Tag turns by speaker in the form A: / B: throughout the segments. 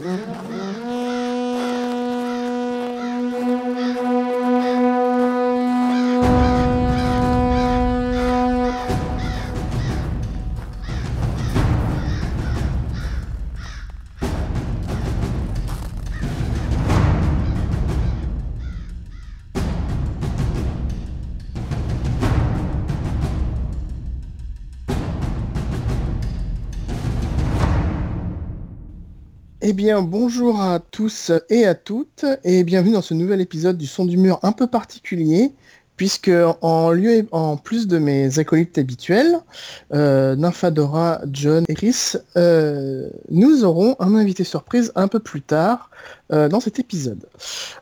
A: Uhum. Eh bien, bonjour à tous et à toutes, et bienvenue dans ce nouvel épisode du Son du Mur un peu particulier, puisque en lieu et en plus de mes acolytes habituels, euh, Nymphadora, John et Chris, euh, nous aurons un invité surprise un peu plus tard euh, dans cet épisode.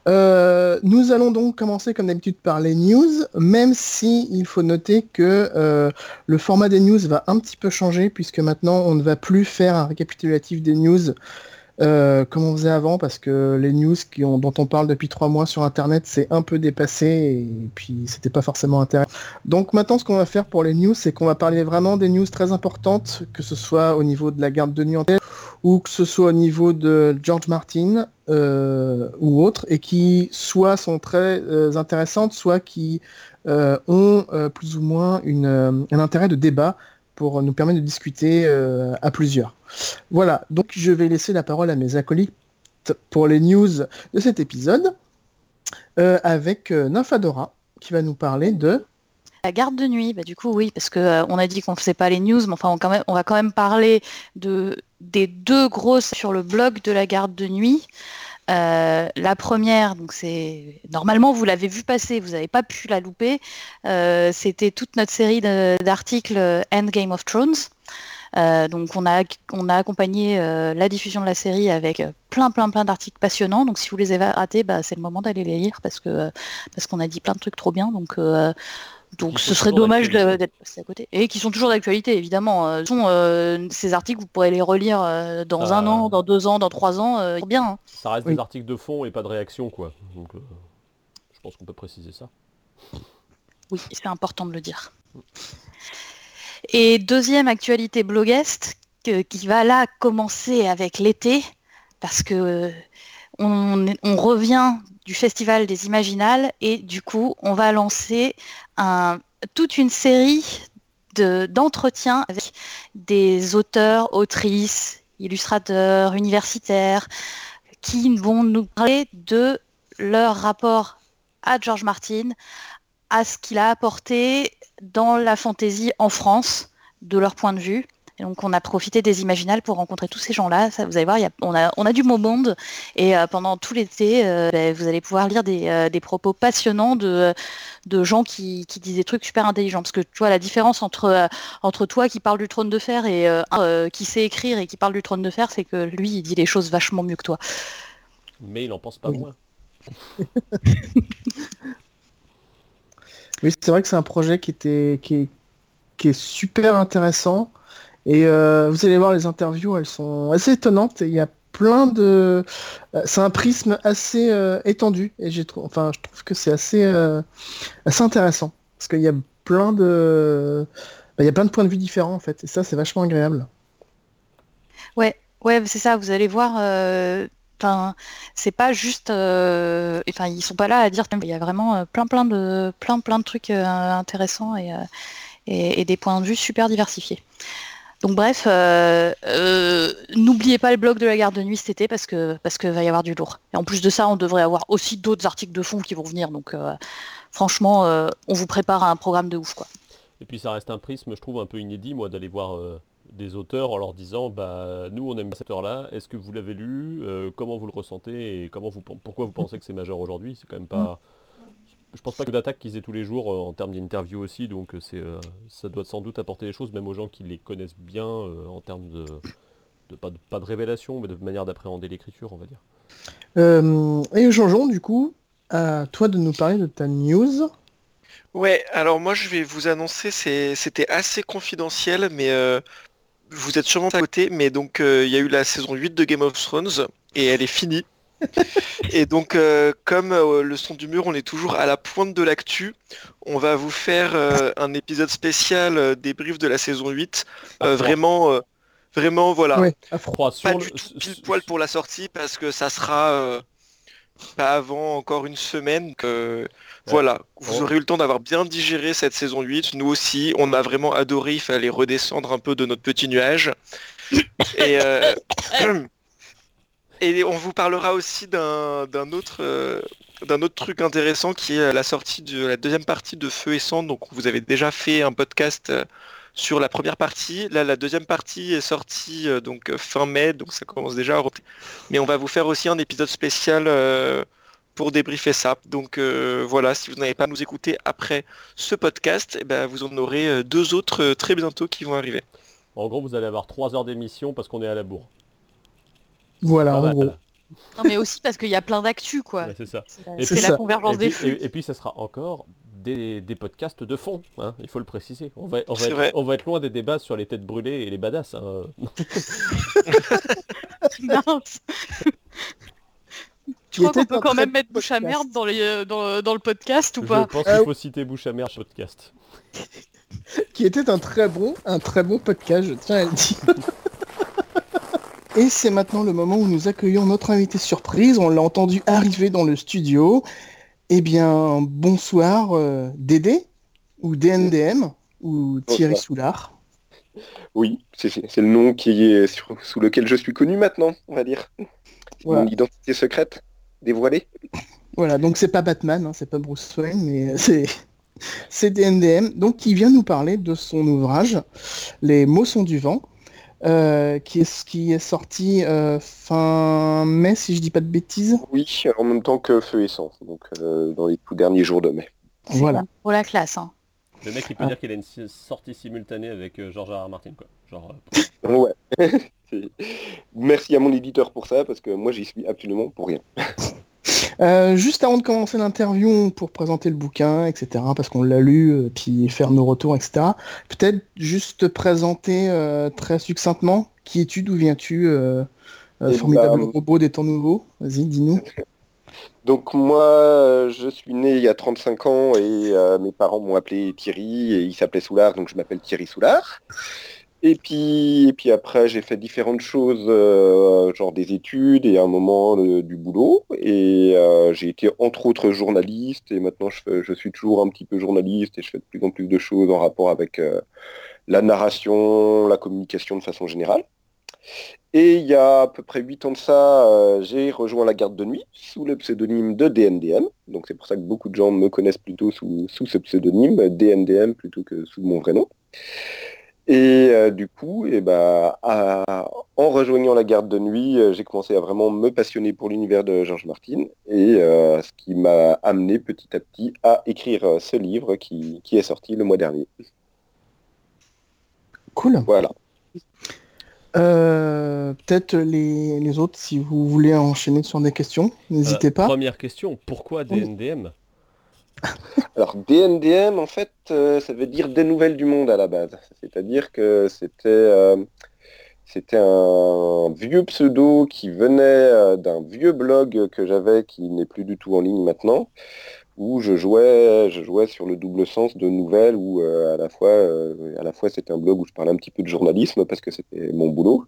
A: Nous allons donc commencer comme d'habitude par les news, même si il faut noter que le format des news va un petit peu changer, puisque maintenant on ne va plus faire un récapitulatif des news euh, comme on faisait avant, parce que les news dont on parle depuis trois mois sur Internet, c'est un peu dépassé et puis c'était pas forcément intéressant. Donc maintenant, ce qu'on va faire pour les news, c'est qu'on va parler vraiment des news très importantes, que ce soit au niveau de la garde de nuit en ou que ce soit au niveau de George Martin euh, ou autres, et qui soit sont très euh, intéressantes, soit qui euh, ont plus ou moins un intérêt de débat pour nous permettre de discuter euh, à plusieurs. Voilà, donc je vais laisser la parole à mes acolytes pour les news de cet épisode, euh, avec euh, Nymphadora, qui va nous parler de...
B: La garde de nuit, bah, du coup oui, parce que euh, on a dit qu'on faisait pas les news, mais enfin on, on va quand même parler de des deux grosses sur le blog de la garde de nuit. Euh, la première, donc c'est normalement vous l'avez vu passer, vous n'avez pas pu la louper. Euh, C'était toute notre série d'articles euh, End Game of Thrones. Euh, donc on a, on a accompagné euh, la diffusion de la série avec plein plein plein d'articles passionnants. Donc si vous les avez ratés, bah, c'est le moment d'aller les lire parce que parce qu'on a dit plein de trucs trop bien. Donc donc ce serait dommage d'être passé à côté. Et qui sont toujours d'actualité, évidemment. Euh, sont, euh, ces articles, vous pourrez les relire euh, dans un an, dans deux ans, dans trois ans. euh, bien. hein.
C: Ça reste
A: Oui.
C: des articles de fond et pas de réaction, quoi. Donc, euh, je pense qu'on peut préciser ça.
B: Oui, c'est important de le dire. Et deuxième actualité blogueste, que- qui va là commencer avec l'été, parce que euh, on, on revient du festival des Imaginales et du coup, on va lancer toute une série de- d'entretiens avec des auteurs, autrices, illustrateurs, universitaires, qui vont nous parler de leur rapport à George Martin, à ce qu'il a apporté dans la fantaisie en France, de leur point de vue. Et donc on a profité des Imaginales pour rencontrer tous ces gens-là. Ça, vous allez voir, il y a- on, a, on a du beau monde. Et euh, pendant tout l'été, euh, ben, vous allez pouvoir lire des, euh, des propos passionnants de, de gens qui, qui disent des trucs super intelligents. Parce que tu vois, la différence entre, euh, entre toi qui parle du trône de fer et euh, un, euh, qui sait écrire et qui parle du trône de fer, c'est que lui, il dit les choses vachement mieux que toi.
C: Mais il en pense pas
A: Oui.
C: moins.
A: Oui, c'est vrai que c'est un projet qui, était, qui, est, qui est super intéressant. Et euh, vous allez voir, les interviews, elles sont assez étonnantes. Il y a plein de... euh, C'est un prisme assez euh, étendu. Et j'ai enfin, je trouve que c'est assez, assez intéressant. Parce qu'il y a plein de... bah, il y a plein de points de vue différents, en fait. Et ça, c'est vachement agréable.
B: Ouais, ouais, c'est ça. Vous allez voir. Enfin, c'est pas juste. euh, Enfin, ils sont pas là à dire. Il y a vraiment plein, plein de, plein, plein de trucs intéressants et, et des points de vue super diversifiés. Donc bref, euh, euh, n'oubliez pas le blog de la garde de nuit cet été parce que parce que va y avoir du lourd. Et en plus de ça, on devrait avoir aussi d'autres articles de fond qui vont venir. Donc euh, franchement, on vous prépare à un programme de ouf quoi.
C: Et puis ça reste un prisme, je trouve, un peu inédit, moi, d'aller voir des auteurs en leur disant, bah, nous, on aime cet auteur-là, est-ce que vous l'avez lu? Comment vous le ressentez? Et comment vous, pourquoi vous pensez que c'est majeur aujourd'hui? C'est quand même pas... Je pense pas que d'attaque qu'ils aient tous les jours euh, en termes d'interview aussi, donc euh, c'est, euh, ça doit sans doute apporter des choses, même aux gens qui les connaissent bien euh, en termes de, de, pas, de... pas de révélation, mais de manière d'appréhender l'écriture, on va dire.
A: Euh, et Jean-Jean, du coup, à toi de nous parler de ta news.
D: Ouais, alors moi je vais vous annoncer, c'est- c'était assez confidentiel, mais euh, vous êtes sûrement pas à côté, mais donc euh, il y a eu la saison 8 de Game of Thrones et elle est finie. Et donc euh, comme euh, le son du mur, on est toujours à la pointe de l'actu, on va vous faire euh, un épisode spécial euh, débrief de la saison 8, euh,
C: Hardcore.
D: vraiment, euh, Vraiment, voilà.
A: Ouais, à froid.
C: Sur
D: Pas
C: le-
D: du tout pile poil pour la sortie parce que ça sera euh, pas avant encore une semaine. que Voilà, vous aurez eu le temps d'avoir bien digéré cette saison 8. Nous aussi, on a vraiment adoré. Il fallait redescendre un peu de notre petit nuage. Et, euh, et on vous parlera aussi d'un d'un autre, euh, d'un autre truc intéressant qui est la sortie de la deuxième partie de Feu et Sang. Donc vous avez déjà fait un podcast euh, sur la première partie. Là, la deuxième partie est sortie euh, donc fin mai, donc ça commence déjà à remonter. Mais on va vous faire aussi un épisode spécial pour débriefer ça. Donc voilà, si vous n'avez pas à nous écouter après ce podcast, eh ben, vous en aurez deux autres très bientôt qui vont arriver.
C: En gros, vous allez avoir 3 heures d'émission parce qu'on est à la bourre.
A: Voilà, en gros.
B: Non, mais aussi parce qu'il y a plein d'actu, quoi.
C: Ouais, c'est ça.
B: C'est la,
C: Et
B: c'est
A: puis-
B: la
A: ça.
B: convergence
C: Et
B: des
C: puis,
B: flux.
C: et- et puis, ça sera encore des, des podcasts de fond, hein, il faut le préciser. On va, on, va être, on va être loin des débats sur les têtes brûlées et les badass. hein.
B: Tu crois qu'on peut quand même mettre bouche à merde dans, les, euh, dans, dans le podcast ou
C: Je
B: pas
C: pense
A: Ah
C: qu'il faut citer Bouche à mer sur le podcast.
A: qui était un très bon, un très bon podcast, je tiens à le dire. Et c'est maintenant le moment où nous accueillons notre invité surprise. On l'a entendu arriver dans le studio. Eh bien, bonsoir euh, Dédé, ou DNDM, ou Thierry
E: Bonsoir.
A: Soulard.
E: Oui, c'est le nom qui est sur- sous lequel je suis connu maintenant, on va dire.
A: Voilà.
E: Mon identité secrète, dévoilée.
A: Voilà, donc c'est pas Batman, hein, c'est pas Bruce Wayne, mais c'est c'est DNDM, donc qui vient nous parler de son ouvrage Les mots sont du vent, euh, qui, est, qui est sorti euh, fin mai, si je dis pas de bêtises.
E: Oui, en même temps que Feu et Sang, donc euh, dans les tout derniers jours de mai.
A: Voilà.
B: Pour la classe. Hein.
C: Le mec, il peut
A: Ah.
C: dire qu'il a une sortie simultanée avec euh, George R. R. Martin. Quoi. Genre, euh,
E: Ouais. Merci à mon éditeur pour ça, parce que moi j'y suis absolument pour rien.
A: Euh, juste avant de commencer l'interview pour présenter le bouquin, etc., parce qu'on l'a lu, euh, puis faire nos retours, etc., peut-être juste te présenter euh, très succinctement qui es-tu, d'où viens-tu, euh,
E: Eh
A: formidable
E: ben,
A: robot des temps nouveaux. Vas-y, dis-nous.
E: Donc moi, je suis né il y a 35 ans et mes parents m'ont appelé Thierry et il s'appelait Soulard, donc je m'appelle Thierry Soulard. Et puis, et puis après, j'ai fait différentes choses, euh, genre des études et à un moment euh, du boulot. Et euh, j'ai été entre autres journaliste et maintenant je, suis toujours un petit peu journaliste et je fais de plus en plus de choses en rapport avec la narration, la communication de façon générale. Et il y a à peu près 8 ans de ça, j'ai rejoint la garde de nuit sous le pseudonyme de DNDM. Donc c'est pour ça que beaucoup de gens me connaissent plutôt sous, sous ce pseudonyme, DNDM, plutôt que sous mon vrai nom. Et euh, du coup, eh ben, à- en rejoignant la garde de nuit, euh, j'ai commencé à vraiment me passionner pour l'univers de George Martin, et euh, ce qui m'a amené petit à petit à écrire ce livre qui, qui est sorti le mois dernier.
A: Cool.
E: Voilà.
A: Euh, peut-être les, les autres, si vous voulez enchaîner sur des questions, n'hésitez
C: euh,
A: pas.
C: Première question, pourquoi DNDM
E: Alors DNDM, en fait, euh, ça veut dire des nouvelles du monde à la base. C'est-à-dire que c'était euh, un vieux pseudo qui venait euh, d'un vieux blog que j'avais qui n'est plus du tout en ligne maintenant, où je jouais, je jouais sur le double sens de nouvelles, où euh, à la fois, euh, fois c'était un blog où je parlais un petit peu de journalisme parce que c'était mon boulot,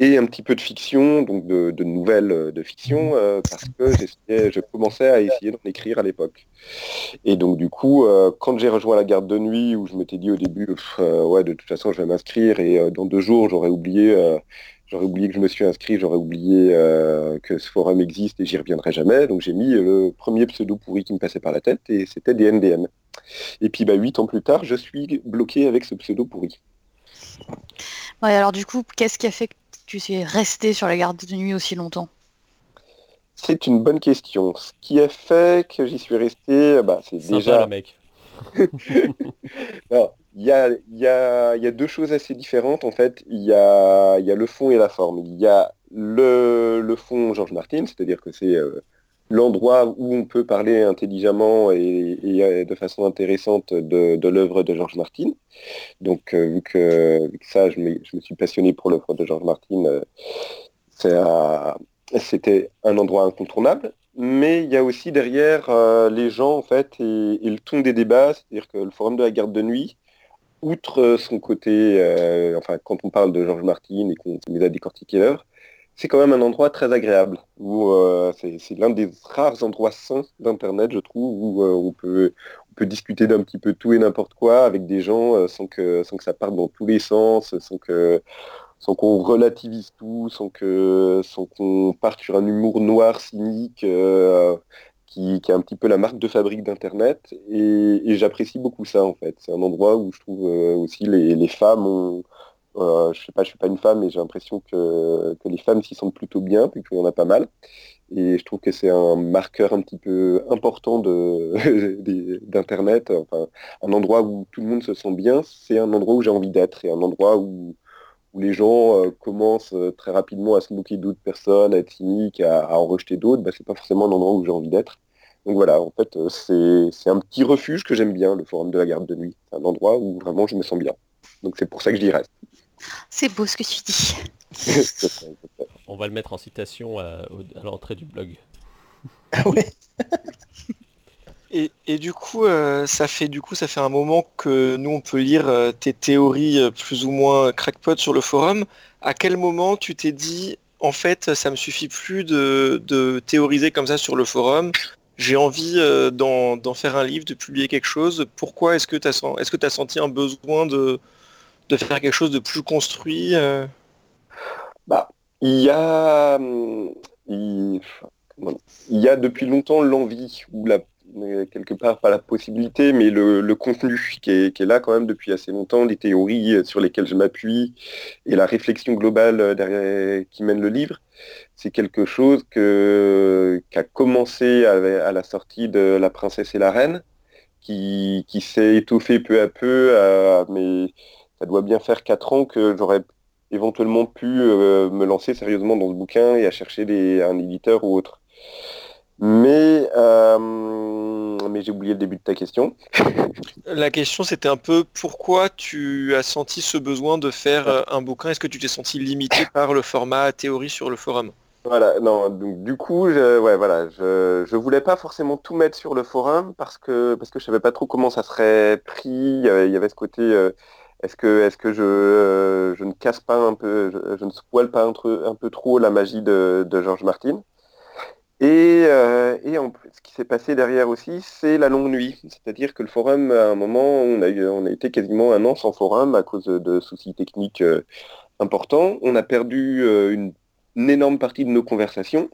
E: et un petit peu de fiction, donc de, nouvelles euh, de fiction, parce que je commençais à essayer d'en écrire à l'époque. Et donc du coup, quand j'ai rejoint la garde de nuit, où je m'étais dit au début, ouais, de toute façon, je vais m'inscrire et dans deux jours, j'aurais oublié, j'aurais oublié que je me suis inscrit, j'aurais oublié euh, que ce forum existe et j'y reviendrai jamais. Donc j'ai mis le premier pseudo pourri qui me passait par la tête et c'était DNDM. Et puis bah, huit ans plus tard, je suis bloqué avec ce pseudo pourri.
B: Ouais, alors du coup, qu'est-ce qui a fait que tu es resté sur la garde de nuit aussi longtemps?
E: C'est une bonne question. Ce qui a fait que j'y suis resté, bah, c'est
C: Sympa,
E: déjà
C: le mec.
E: Il y a, deux choses assez différentes en fait. Il y a, le fond et la forme. Il y a le, fond George Martin, c'est-à-dire que c'est euh, l'endroit où on peut parler intelligemment et, euh, de façon intéressante de, l'œuvre de George Martin. Donc euh, vu, que, ça, je me, suis passionné pour l'œuvre de George Martin, euh, c'est un- c'était un endroit incontournable. Mais il y a aussi derrière euh, les gens en fait et, le ton des débats, c'est-à-dire que le forum de la garde de nuit, outre son côté, enfin quand on parle de Georges Martin et qu'on les a décortiqués l'heure, c'est quand même un endroit très agréable. Où c'est l'un des rares endroits sains d'Internet, je trouve, où on peut peut discuter d'un petit peu tout et n'importe quoi avec des gens sans que sans que ça parte dans tous les sens, sans que sans qu'on relativise tout, sans que sans qu'on parte sur un humour noir, cynique, euh, qui, est un petit peu la marque de fabrique d'Internet. Et, j'apprécie beaucoup ça en fait. C'est un endroit où je trouve euh, aussi les, femmes ont. Euh, je sais pas, je suis pas une femme, mais j'ai l'impression que, les femmes s'y sentent plutôt bien, puis qu'il y en a pas mal. Et je trouve que c'est un marqueur un petit peu important d'Internet. Enfin, un endroit où tout le monde se sent bien, c'est un endroit où j'ai envie d'être et un endroit où, où les gens euh, commencent euh, très rapidement à se moquer d'autres personnes, à être cyniques, à, en rejeter d'autres, bah, c'est pas forcément l'endroit où j'ai envie d'être. Donc voilà, en fait, euh, c'est un petit refuge que j'aime bien, le forum de la garde de nuit. C'est un endroit où vraiment je me sens bien. Donc c'est pour ça que j'y reste.
B: C'est beau ce que tu dis.
C: On va le mettre en citation à, à l'entrée du blog.
A: Ah ouais
D: et, du coup, euh, ça fait du coup, ça fait un moment que nous on peut lire euh, tes théories euh, plus ou moins crackpot sur le forum. À quel moment tu t'es dit, en fait, ça me suffit plus de, théoriser comme ça sur le forum? J'ai envie d'en faire un livre, de publier quelque chose. Pourquoi est-ce que tu as, as senti un besoin de, de faire quelque chose de plus construit
E: Bah, il y a, hum, il y a depuis longtemps l'envie ou la quelque part pas la possibilité, mais le, contenu qui est, là quand même depuis assez longtemps, les théories euh, sur lesquelles je m'appuie et la réflexion globale euh, derrière, qui mène le livre, c'est quelque chose que, qui a commencé à, la sortie de La princesse et la reine, qui, s'est étoffé peu à peu, mais ça doit bien faire quatre ans que j'aurais éventuellement pu euh, me lancer sérieusement dans ce bouquin et à chercher un éditeur ou autre. Mais, euh, mais j'ai oublié le début de ta question.
D: La question c'était un peu pourquoi tu as senti ce besoin de faire euh, un bouquin? Est-ce que tu t'es senti limité par le format théorie sur le forum?
E: Voilà, non, donc du coup, je, ouais, voilà, je, je voulais pas forcément tout mettre sur le forum parce que parce que je savais pas trop comment ça serait pris. Il y avait ce côté, euh, est-ce que est-ce que je, je ne casse pas un peu, je, ne spoil pas un, un, peu trop la magie de, de Georges Martin? Et, euh, ce qui s'est passé derrière aussi, c'est la longue nuit. C'est-à-dire que le forum, à un moment, on a, été quasiment un an sans forum à cause de soucis techniques euh, importants. On a perdu euh, une, énorme partie de nos conversations.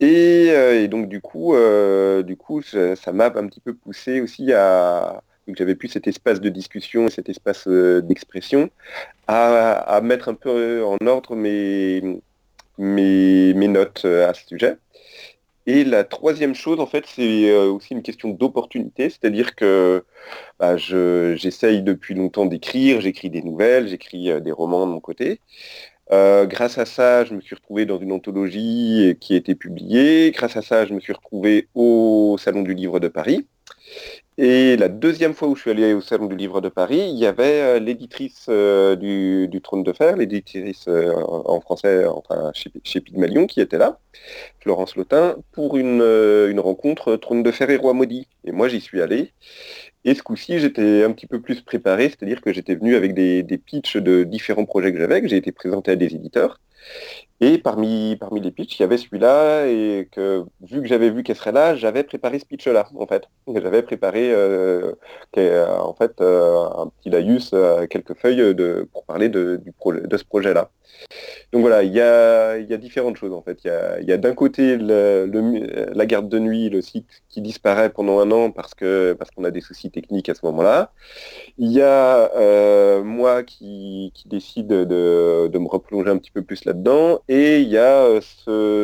E: Et, donc du coup, ça m'a un petit peu poussé aussi à, que j'avais plus cet espace de discussion et cet espace d'expression, à, mettre un peu en ordre mes, mes, notes à ce sujet. Et la troisième chose, en fait, c'est euh, aussi une question d'opportunité, c'est-à-dire que bah, j'essaye depuis longtemps d'écrire, j'écris des nouvelles, j'écris euh, des romans de mon côté. Euh, grâce à ça, je me suis retrouvé dans une anthologie qui a été publiée. Grâce à ça, je me suis retrouvé au Salon du Livre de Paris. Et la deuxième fois où je suis allé au Salon du Livre de Paris, il y avait euh, l'éditrice euh, du, Trône de Fer, l'éditrice euh, en français, enfin chez, chez, Pygmalion, qui était là, Florence Lotin, pour une, rencontre Trône de Fer et Roi Maudit. Et moi, j'y suis allé. Et ce coup-ci, j'étais un petit peu plus préparé, c'est-à-dire que j'étais venu avec des, des pitchs de différents projets que j'avais, que j'ai été présenté à des éditeurs. Et parmi, parmi les pitchs, il y avait celui-là, et que vu que j'avais vu qu'elle serait là, j'avais préparé ce pitch-là, en fait. J'avais préparé euh, en fait euh, un petit laïus, euh, quelques feuilles de, pour parler de, du de ce projet-là. Donc voilà, il y a, y a, différentes choses en fait. Il y a, d'un côté le, la garde de nuit, le site qui disparaît pendant un an parce que parce qu'on a des soucis techniques à ce moment-là. Il y a moi qui, qui décide de, de, me replonger un petit peu plus là-dedans. Et il y a euh,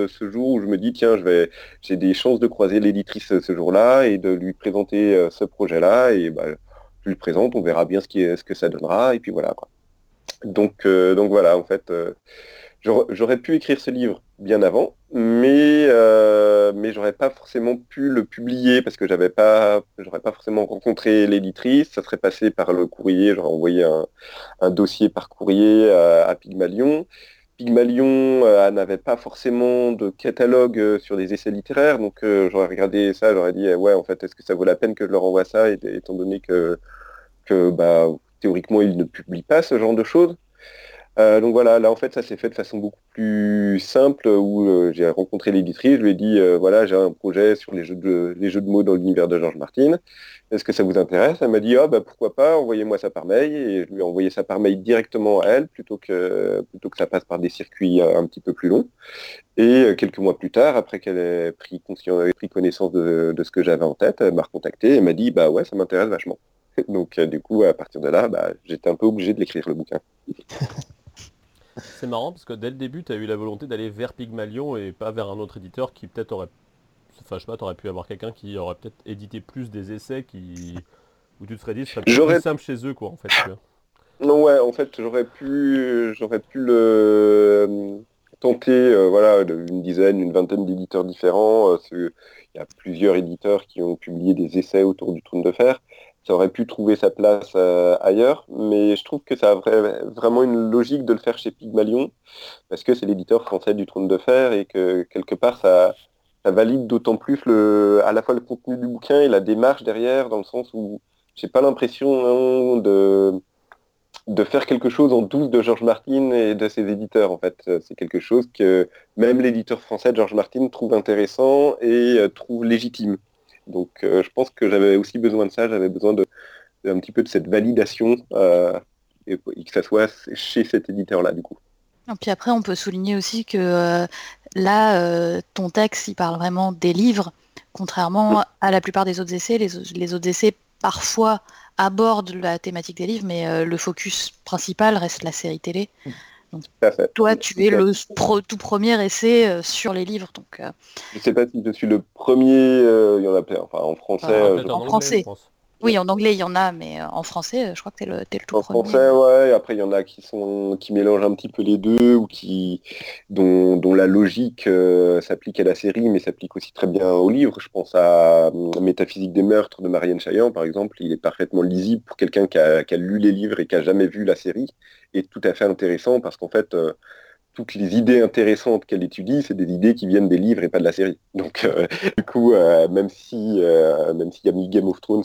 E: ce, jour où je me dis, tiens, je vais, j'ai des chances de croiser l'éditrice ce jour-là et de lui présenter euh, ce projet-là. Et bah, je lui présente, on verra bien ce, qui est, ce que ça donnera. Et puis voilà. Donc, euh, donc voilà, en fait, j'aurais pu écrire ce livre bien avant, mais, mais j'aurais pas forcément pu le publier parce que j'avais pas, j'aurais pas forcément rencontré l'éditrice. Ça serait passé par le courrier, j'aurais envoyé un, dossier par courrier à, à Pygmalion. Pygmalion euh, n'avait pas forcément de catalogue euh, sur des essais littéraires, donc euh, j'aurais regardé ça, j'aurais dit ouais en fait est-ce que ça vaut la peine que je leur envoie ça, étant donné que, que bah, théoriquement, il ne publie pas ce genre de choses. Euh, donc voilà, là en fait ça s'est fait de façon beaucoup plus simple où euh, j'ai rencontré l'éditrice, je lui ai dit euh, voilà j'ai un projet sur les jeux de, mots dans l'univers de Georges Martin, est-ce que ça vous intéresse? Elle m'a dit ah bah pourquoi pas, envoyez-moi ça par mail et je lui ai envoyé ça par mail directement à elle plutôt que plutôt que ça passe par des circuits un petit peu plus longs. Et quelques mois plus tard, après qu'elle ait pris, connaissance de, de ce que j'avais en tête, elle m'a recontacté et m'a dit bah ouais ça m'intéresse vachement. Donc du coup à partir de là, bah, j'étais un peu obligé de l'écrire le bouquin.
C: C'est marrant parce que dès le début, tu as eu la volonté d'aller vers Pygmalion et pas vers un autre éditeur qui peut-être aurait... Enfin, je sais pas, t'aurais pu avoir quelqu'un qui aurait peut-être édité plus des essais qui... où tu te serais dit, ce serait plus simple chez eux, quoi, en fait.
E: Non, ouais, en fait, j'aurais pu, j'aurais pu le euh, tenter, euh, voilà, une dizaine, une vingtaine d'éditeurs différents. Euh, il y a plusieurs éditeurs qui ont publié des essais autour du trône de fer ça aurait pu trouver sa place euh, ailleurs, mais je trouve que ça a vraiment une logique de le faire chez Pygmalion, parce que c'est l'éditeur français du Trône de Fer et que quelque part ça, valide d'autant plus le, à la fois le contenu du bouquin et la démarche derrière, dans le sens où j'ai pas l'impression de, de faire quelque chose en douce de Georges Martin et de ses éditeurs. En fait, c'est quelque chose que même l'éditeur français de Georges Martin trouve intéressant et euh, trouve légitime. Donc euh, je pense que j'avais aussi besoin de ça, j'avais besoin de, un petit peu de cette validation euh, et, que ça soit chez cet éditeur-là du coup.
B: Et puis après, on peut souligner aussi que euh, là, ton texte, il parle vraiment des livres, contrairement à la plupart des autres essais. Les, autres essais, parfois, abordent la thématique des livres, mais le focus principal reste la série télé. Toi, tu es le tout premier essai euh, sur les livres. Donc,
E: euh. Je ne sais pas si je suis le premier, euh, il y en a plein, enfin en français.
B: en, français. Oui, en anglais, il y en a, mais euh, en français, euh, je crois que tu es, le, tout
E: en français, ouais. Après, il y en a qui sont qui mélangent un petit peu les deux ou qui dont, la logique euh, s'applique à la série, mais s'applique aussi très bien au livre. Je pense à Métaphysique des meurtres de Marianne Chaillan, par exemple. Il est parfaitement lisible pour quelqu'un qui a, qui a, lu les livres et qui a jamais vu la série. Et tout à fait intéressant parce qu'en fait, toutes les idées intéressantes qu'elle étudie, c'est des idées qui viennent des livres et pas de la série. Donc euh, du coup, euh, même si euh, même s'il y a mis Game of Thrones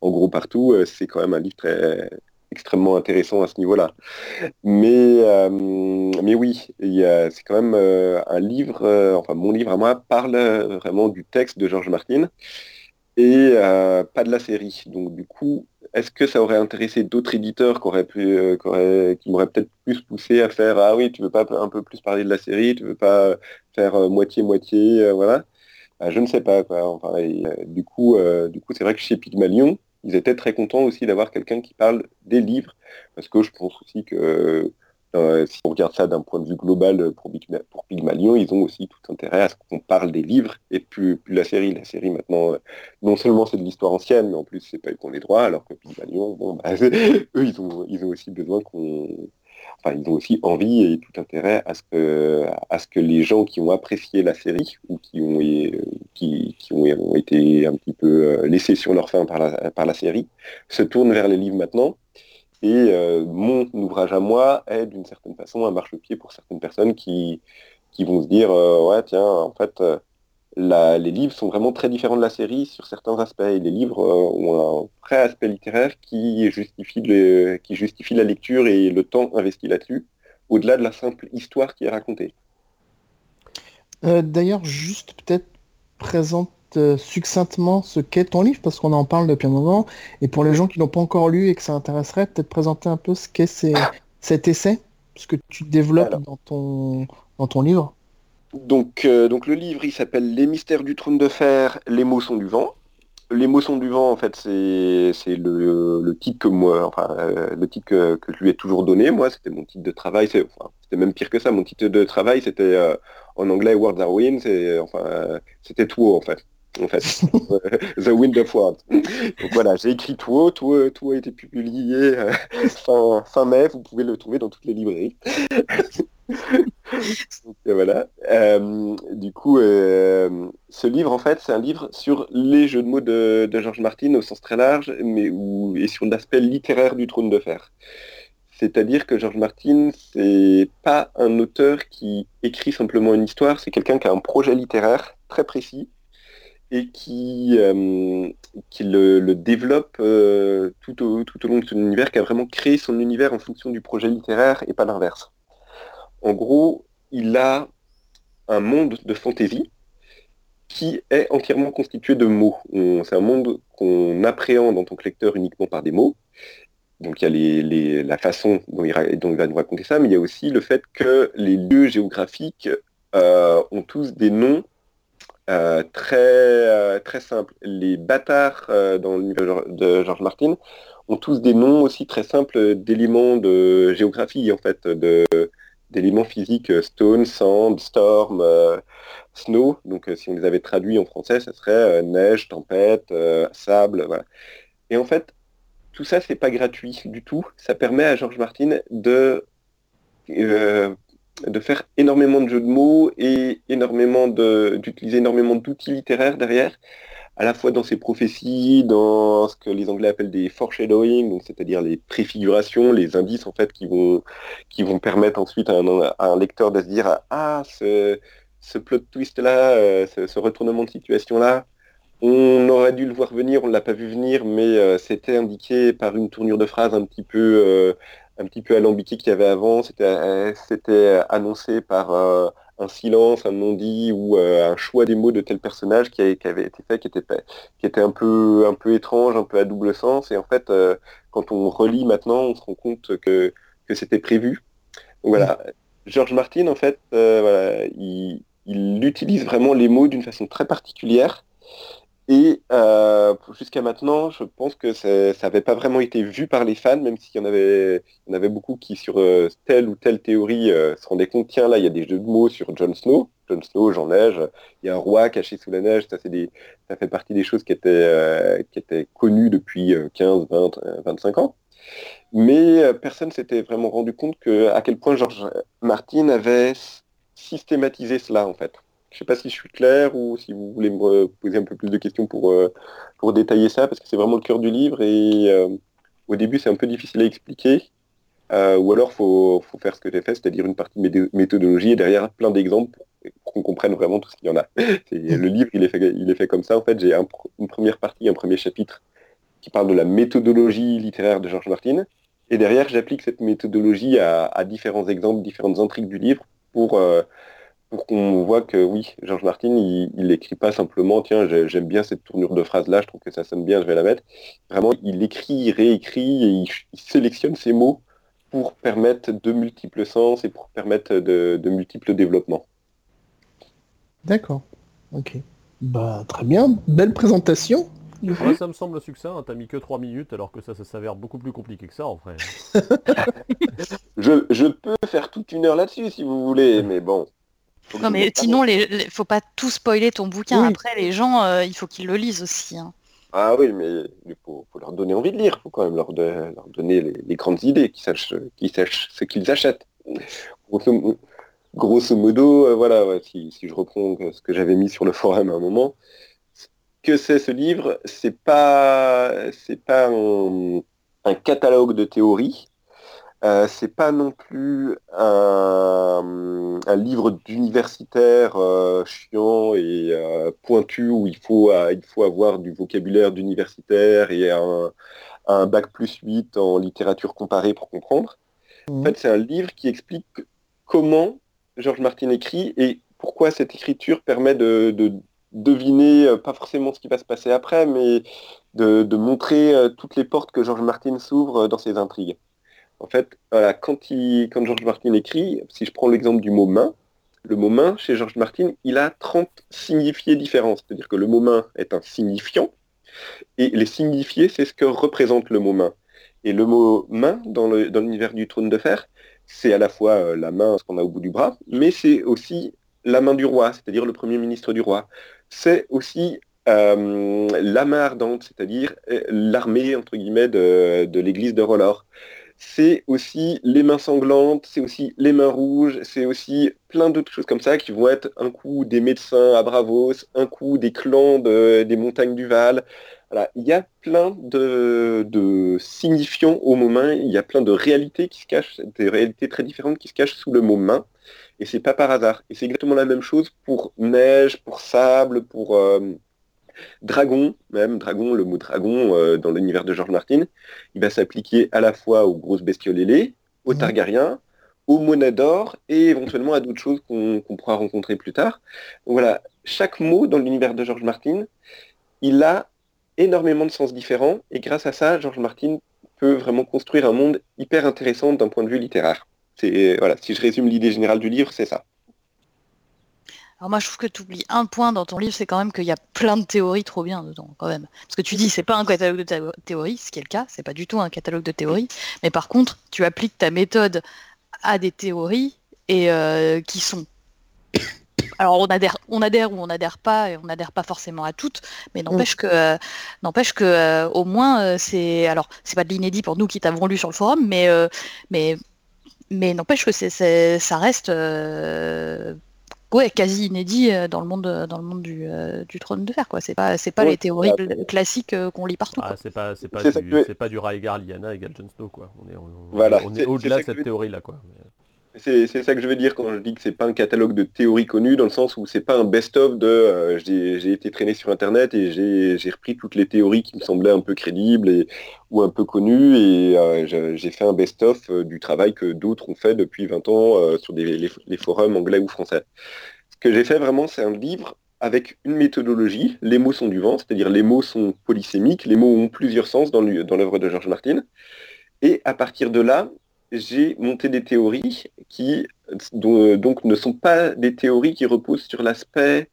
E: en gros partout, c'est quand même un livre extrêmement intéressant à ce niveau-là. Mais mais oui, c'est quand même un livre, enfin mon livre à moi parle vraiment du texte de George Martin et pas de la série. Donc du coup, est-ce que ça aurait intéressé d'autres éditeurs qui, auraient pu, euh, qui, m'auraient peut-être plus poussé à faire ah oui tu veux pas un peu plus parler de la série tu veux pas faire euh, moitié moitié euh, voilà. Bah, je ne sais pas du coup du coup c'est vrai que chez Pygmalion ils étaient très contents aussi d'avoir quelqu'un qui parle des livres parce que je pense aussi que euh, si on regarde ça d'un point de vue global pour, Pygmalion, ils ont aussi tout intérêt à ce qu'on parle des livres et plus, la série. La série maintenant, euh, non seulement c'est de l'histoire ancienne, mais en plus c'est pas eux qui ont les droits, alors que Pygmalion, bon, bah, eux ils ont, aussi besoin qu'on... Enfin, ils ont aussi envie et tout intérêt à ce que, les gens qui ont apprécié la série ou qui ont, été un petit peu euh, laissés sur leur fin par la, par la série se tournent vers les livres maintenant et euh, mon ouvrage à moi est d'une certaine façon un marchepied pour certaines personnes qui, qui vont se dire euh, ouais tiens en fait euh, les livres sont vraiment très différents de la série sur certains aspects. Et les livres ont un vrai aspect littéraire qui justifie, qui justifie la lecture et le temps investi là-dessus, au-delà de la simple histoire qui est racontée.
A: D'ailleurs, juste peut-être présente euh, succinctement ce qu'est ton livre, parce qu'on en parle depuis un moment, et pour les gens qui n'ont pas encore lu et que ça intéresserait, peut-être présenter un peu ce qu'est cet essai, ce que tu développes dans, ton, dans ton livre.
E: Donc, euh, donc le livre, il s'appelle Les mystères du trône de fer, les mots sont du vent. Les mots sont du vent, en fait, c'est le, le, titre que moi, enfin, euh, le titre que, je lui ai toujours donné. Moi, c'était mon titre de travail. C'était même pire que ça. Mon titre de travail, c'était en anglais World Are. Enfin, c'était tout en fait en fait. The Wind of Words. Donc voilà, j'ai écrit tout, tout, tout a été publié euh, fin, fin, mai, vous pouvez le trouver dans toutes les librairies. Donc, euh, voilà. Euh, du coup, ce livre, en fait, c'est un livre sur les jeux de mots de, de George Martin au sens très large, mais où, et sur l'aspect littéraire du trône de fer. C'est-à-dire que George Martin, c'est pas un auteur qui écrit simplement une histoire, c'est quelqu'un qui a un projet littéraire très précis et qui, euh, qui le, développe euh, tout, au, tout au long de son univers, qui a vraiment créé son univers en fonction du projet littéraire et pas l'inverse. En gros, il a un monde de fantaisie qui est entièrement constitué de mots. C'est un monde qu'on appréhende en tant que lecteur uniquement par des mots. Donc il y a la façon dont il, dont il, va nous raconter ça, mais il y a aussi le fait que les lieux géographiques euh, ont tous des noms euh, très, euh, très simples. Les bâtards dans l'univers de George Martin ont tous des noms aussi très simples d'éléments de géographie, en fait, d'éléments physiques, stone, sand, storm, snow. Donc si on les avait traduits en français, ça serait neige, tempête, sable, voilà. Et en fait, tout ça, c'est pas gratuit du tout. Ça permet à George Martin de de faire énormément de jeux de mots et énormément d'utiliser énormément d'outils littéraires derrière, à la fois dans ses prophéties, dans ce que les Anglais appellent des foreshadowing, donc c'est-à-dire les préfigurations, les indices en fait qui vont, qui vont permettre ensuite à un, lecteur de se dire ah ce, ce plot twist là, euh, ce, retournement de situation là, on aurait dû le voir venir, on ne l'a pas vu venir, mais euh, c'était indiqué par une tournure de phrase un petit peu euh, un petit peu alambiqué qu'il y avait avant. C'était euh, annoncé par euh, un silence, un non-dit ou euh, un choix des mots de tel personnage qui, avait été fait, qui était, qui était un, peu, un peu étrange, un peu à double sens. Et en fait, quand on relit maintenant, on se rend compte que, que c'était prévu. Donc voilà, George Martin, en fait, il, il utilise vraiment les mots d'une façon très particulière. Et euh, jusqu'à maintenant, je pense que ça n'avait pas vraiment été vu par les fans, même s'il y en avait, y en avait beaucoup qui, sur euh, telle ou telle théorie, euh, se rendaient compte, tiens, là, il y a des jeux de mots sur Jon Snow. Jon Snow, Jean Neige, il y a un roi caché sous la neige, ça, des, ça fait partie des choses qui étaient, qui étaient connues depuis 15, 20, 25 ans. Mais personne s'était vraiment rendu compte que, à quel point George Martin avait systématisé cela, en fait. Je ne sais pas si je suis clair ou si vous voulez me poser un peu plus de questions pour, euh, pour détailler ça, parce que c'est vraiment le cœur du livre et euh, au début c'est un peu difficile à expliquer. Euh, ou alors faut, faut faire ce que j'ai fait, c'est-à-dire une partie méthodologie et derrière plein d'exemples pour qu'on comprenne vraiment tout ce qu'il y en a. le livre il est, fait, il est fait comme ça. En fait, j'ai une première partie, un premier chapitre qui parle de la méthodologie littéraire de Georges Martin. Et derrière, j'applique cette méthodologie à, différents exemples, différentes intrigues du livre pour, pour qu'on voit que oui, Georges Martin, il n'écrit pas simplement, tiens, j'aime bien cette tournure de phrase-là, je trouve que ça sonne bien, je vais la mettre. Vraiment, il écrit, il réécrit et il, sélectionne ses mots pour permettre de multiples sens et pour permettre de, multiples développements.
A: D'accord. Ok. Bah très bien, belle présentation.
C: ça me semble succinct, hein. t'as mis que 3 minutes alors que ça, ça s'avère beaucoup plus compliqué que ça en vrai.
E: je, je, peux faire toute une heure là-dessus si vous voulez, mais bon.
B: Non, mais sinon, il faut pas tout spoiler ton bouquin. Après, les gens, euh, il faut qu'ils le lisent aussi. Hein.
E: Ah oui, mais il faut, leur donner envie de lire. Il faut quand même leur, donner les, grandes idées, qu'ils sachent, qu'ils sachent ce qu'ils achètent. Grosso, modo, euh, voilà, si, je reprends ce que j'avais mis sur le forum à un moment, que c'est ce livre, c'est pas, c'est pas un catalogue de théories, euh, c'est pas non plus un, livre d'universitaire euh, chiant et euh, pointu où il faut, il faut avoir du vocabulaire d'universitaire et un, bac plus 8 en littérature comparée pour comprendre. En mmh. fait, c'est un livre qui explique comment Georges Martin écrit et pourquoi cette écriture permet de, deviner, pas forcément ce qui va se passer après, mais de, de montrer toutes les portes que Georges Martin s'ouvre dans ses intrigues. En fait, quand, il, quand George Martin écrit, si je prends l'exemple du mot main, le mot main, chez George Martin, il a 30 signifiés différents. C'est-à-dire que le mot main est un signifiant, et les signifiés, c'est ce que représente le mot main. Et le mot main, dans l'univers du trône de fer, c'est à la fois euh, la main, ce qu'on a au bout du bras, mais c'est aussi la main du roi, c'est-à-dire le premier ministre du roi. C'est aussi euh, la main ardente, c'est-à-dire euh, l'armée, entre guillemets, de, de l'église de Rollor c'est aussi les mains sanglantes, c'est aussi les mains rouges, c'est aussi plein d'autres choses comme ça qui vont être un coup des médecins à Bravos, un coup des clans des montagnes du Val. Il y a plein de, signifiants au mot main, il y a plein de réalités qui se cachent, des réalités très différentes qui se cachent sous le mot main. Et c'est pas par hasard. Et c'est exactement la même chose pour neige, pour sable, pour, euh, dragon, même dragon, le mot dragon euh, dans l'univers de George Martin, il va s'appliquer à la fois aux grosses bestioles ailées, aux
A: Mhm.
E: Targaryens, aux monadors et éventuellement à d'autres choses qu'on pourra rencontrer plus tard. Donc voilà, chaque mot dans l'univers de George Martin, il a énormément de sens différents et grâce à ça, George Martin peut vraiment construire un monde hyper intéressant d'un point de vue littéraire. C'est voilà, si je résume l'idée générale du livre, c'est ça.
B: Alors moi, je trouve que tu oublies un point dans ton livre, c'est quand même qu'il y a plein de théories trop bien dedans, quand même. Parce que tu dis, c'est pas un catalogue de thé- théories, ce qui est le cas, c'est pas du tout un catalogue de théories, mais par contre, tu appliques ta méthode à des théories et euh, qui sont. Alors on adhère, on adhère ou on adhère pas, et on n'adhère pas forcément à toutes, mais n'empêche que, euh, n'empêche que euh, au moins euh, c'est, alors c'est pas de l'inédit pour nous qui t'avons lu sur le forum, mais mais mais n'empêche que c'est, ça reste ouais, quasi inédit euh, dans le monde, euh, dans le monde du, euh, du trône de fer. quoi. C'est pas, c'est pas
E: Ouais,
B: les théories classiques euh, qu'on lit partout.
C: Ah, c'est pas, c'est pas, du,
E: que-
C: pas du Raegar, Lyanna égale Jon Snow, quoi. On est, on,
E: Voilà,
C: est au-delà de
E: que
C: cette théorie-là, quoi.
E: C'est ça que je veux dire quand je dis que c'est pas un catalogue de théories connues, dans le sens où c'est pas un best-of de euh, j'ai été traîné sur internet et j'ai repris toutes les théories qui me semblaient un peu crédibles ou un peu connues et euh, j'ai fait un best-of euh, du travail que d'autres ont fait depuis 20 ans sur des, les, les forums anglais ou français. Ce que j'ai fait vraiment, c'est un livre avec une méthodologie. Les mots sont du vent, c'est-à-dire les mots sont polysémiques, les mots ont plusieurs sens dans l'œuvre de George Martin. Et à partir de là, j'ai monté des théories qui dont- donc ne sont pas des théories qui reposent sur l'aspect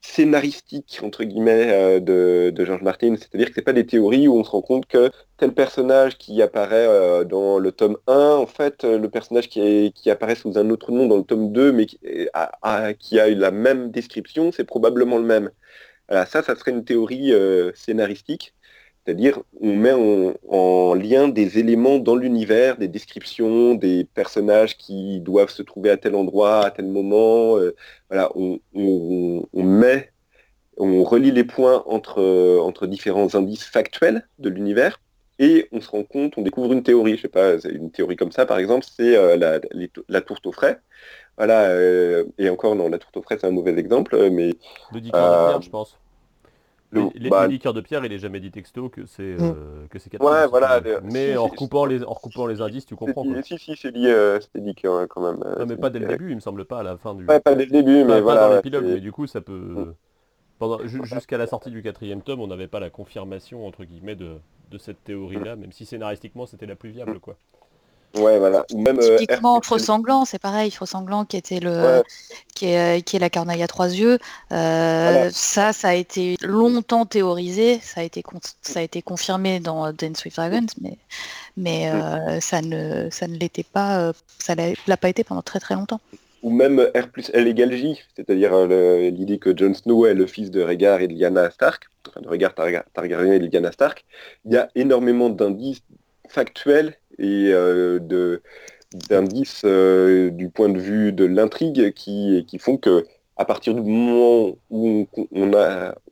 E: scénaristique entre guillemets euh, de, George Martin, c'est-à-dire que c'est pas des théories où on se rend compte que tel personnage qui apparaît euh, dans le tome 1, en fait euh, le personnage qui, apparaît sous un autre nom dans le tome 2 mais qui a, a- la même description, c'est probablement le même. Voilà, ça, ça serait une théorie euh, scénaristique. C'est-à-dire, on met en, en lien des éléments dans l'univers, des descriptions, des personnages qui doivent se trouver à tel endroit, à tel moment. euh, voilà, on, on- on met, on relie les points entre, entre différents indices factuels de l'univers et on se rend compte, on découvre une théorie. Je sais pas, une théorie comme ça, par exemple, c'est euh, la, les- la tourte au frais. Voilà, euh, et encore, non, la tourte au frais, c'est un mauvais exemple, mais
C: de je pense. Les-
E: bah,
C: de pierre, il est jamais dit texto que c'est
A: Mm.
C: euh, que c'est
E: Ouais, voilà, le-
C: Mais
E: si,
C: en recoupant les en recoupant les indices, tu comprends. Quoi.
E: si, si, c'est dit, euh, c'est dit quand même. euh,
C: Non, mais pas dès le début, il me semble pas à la fin du.
E: Ouais, pas dès le début, mais
C: pas
E: voilà.
C: dans l'épilogue, mais du coup, ça peut.
E: Mm.
C: Pendant, ju- jusqu'à la sortie du quatrième tome, on n'avait pas la confirmation entre guillemets de, de cette
E: Mm.
C: théorie-là, même si scénaristiquement c'était la plus viable, quoi.
E: Ouais, voilà. Ou même. euh,
B: Typiquement. Faux Sanglant, c'est pareil. Faux Sanglant qui était le,
E: Ouais.
B: qui est, qui est la carnaille à trois yeux. Euh,
E: Voilà.
B: Ça, ça a été longtemps théorisé. Ça a été, con- ça a été confirmé dans Dance with Dragons, mais, mais
E: Mm.
B: euh, ça ne, ça ne l'était pas. euh, ça l'a pas été pendant très très longtemps.
E: Ou même R plus L égale J, c'est-à-dire euh, l'idée que Jon Snow est le fils de Rhaegar et de Lyanna Stark, enfin de Rhaegar Targa- Targaryen et de Lyanna Stark. Il y a énormément d'indices factuels et euh, d'indices euh, du point de vue de l'intrigue qui, qui font que à partir du moment où on,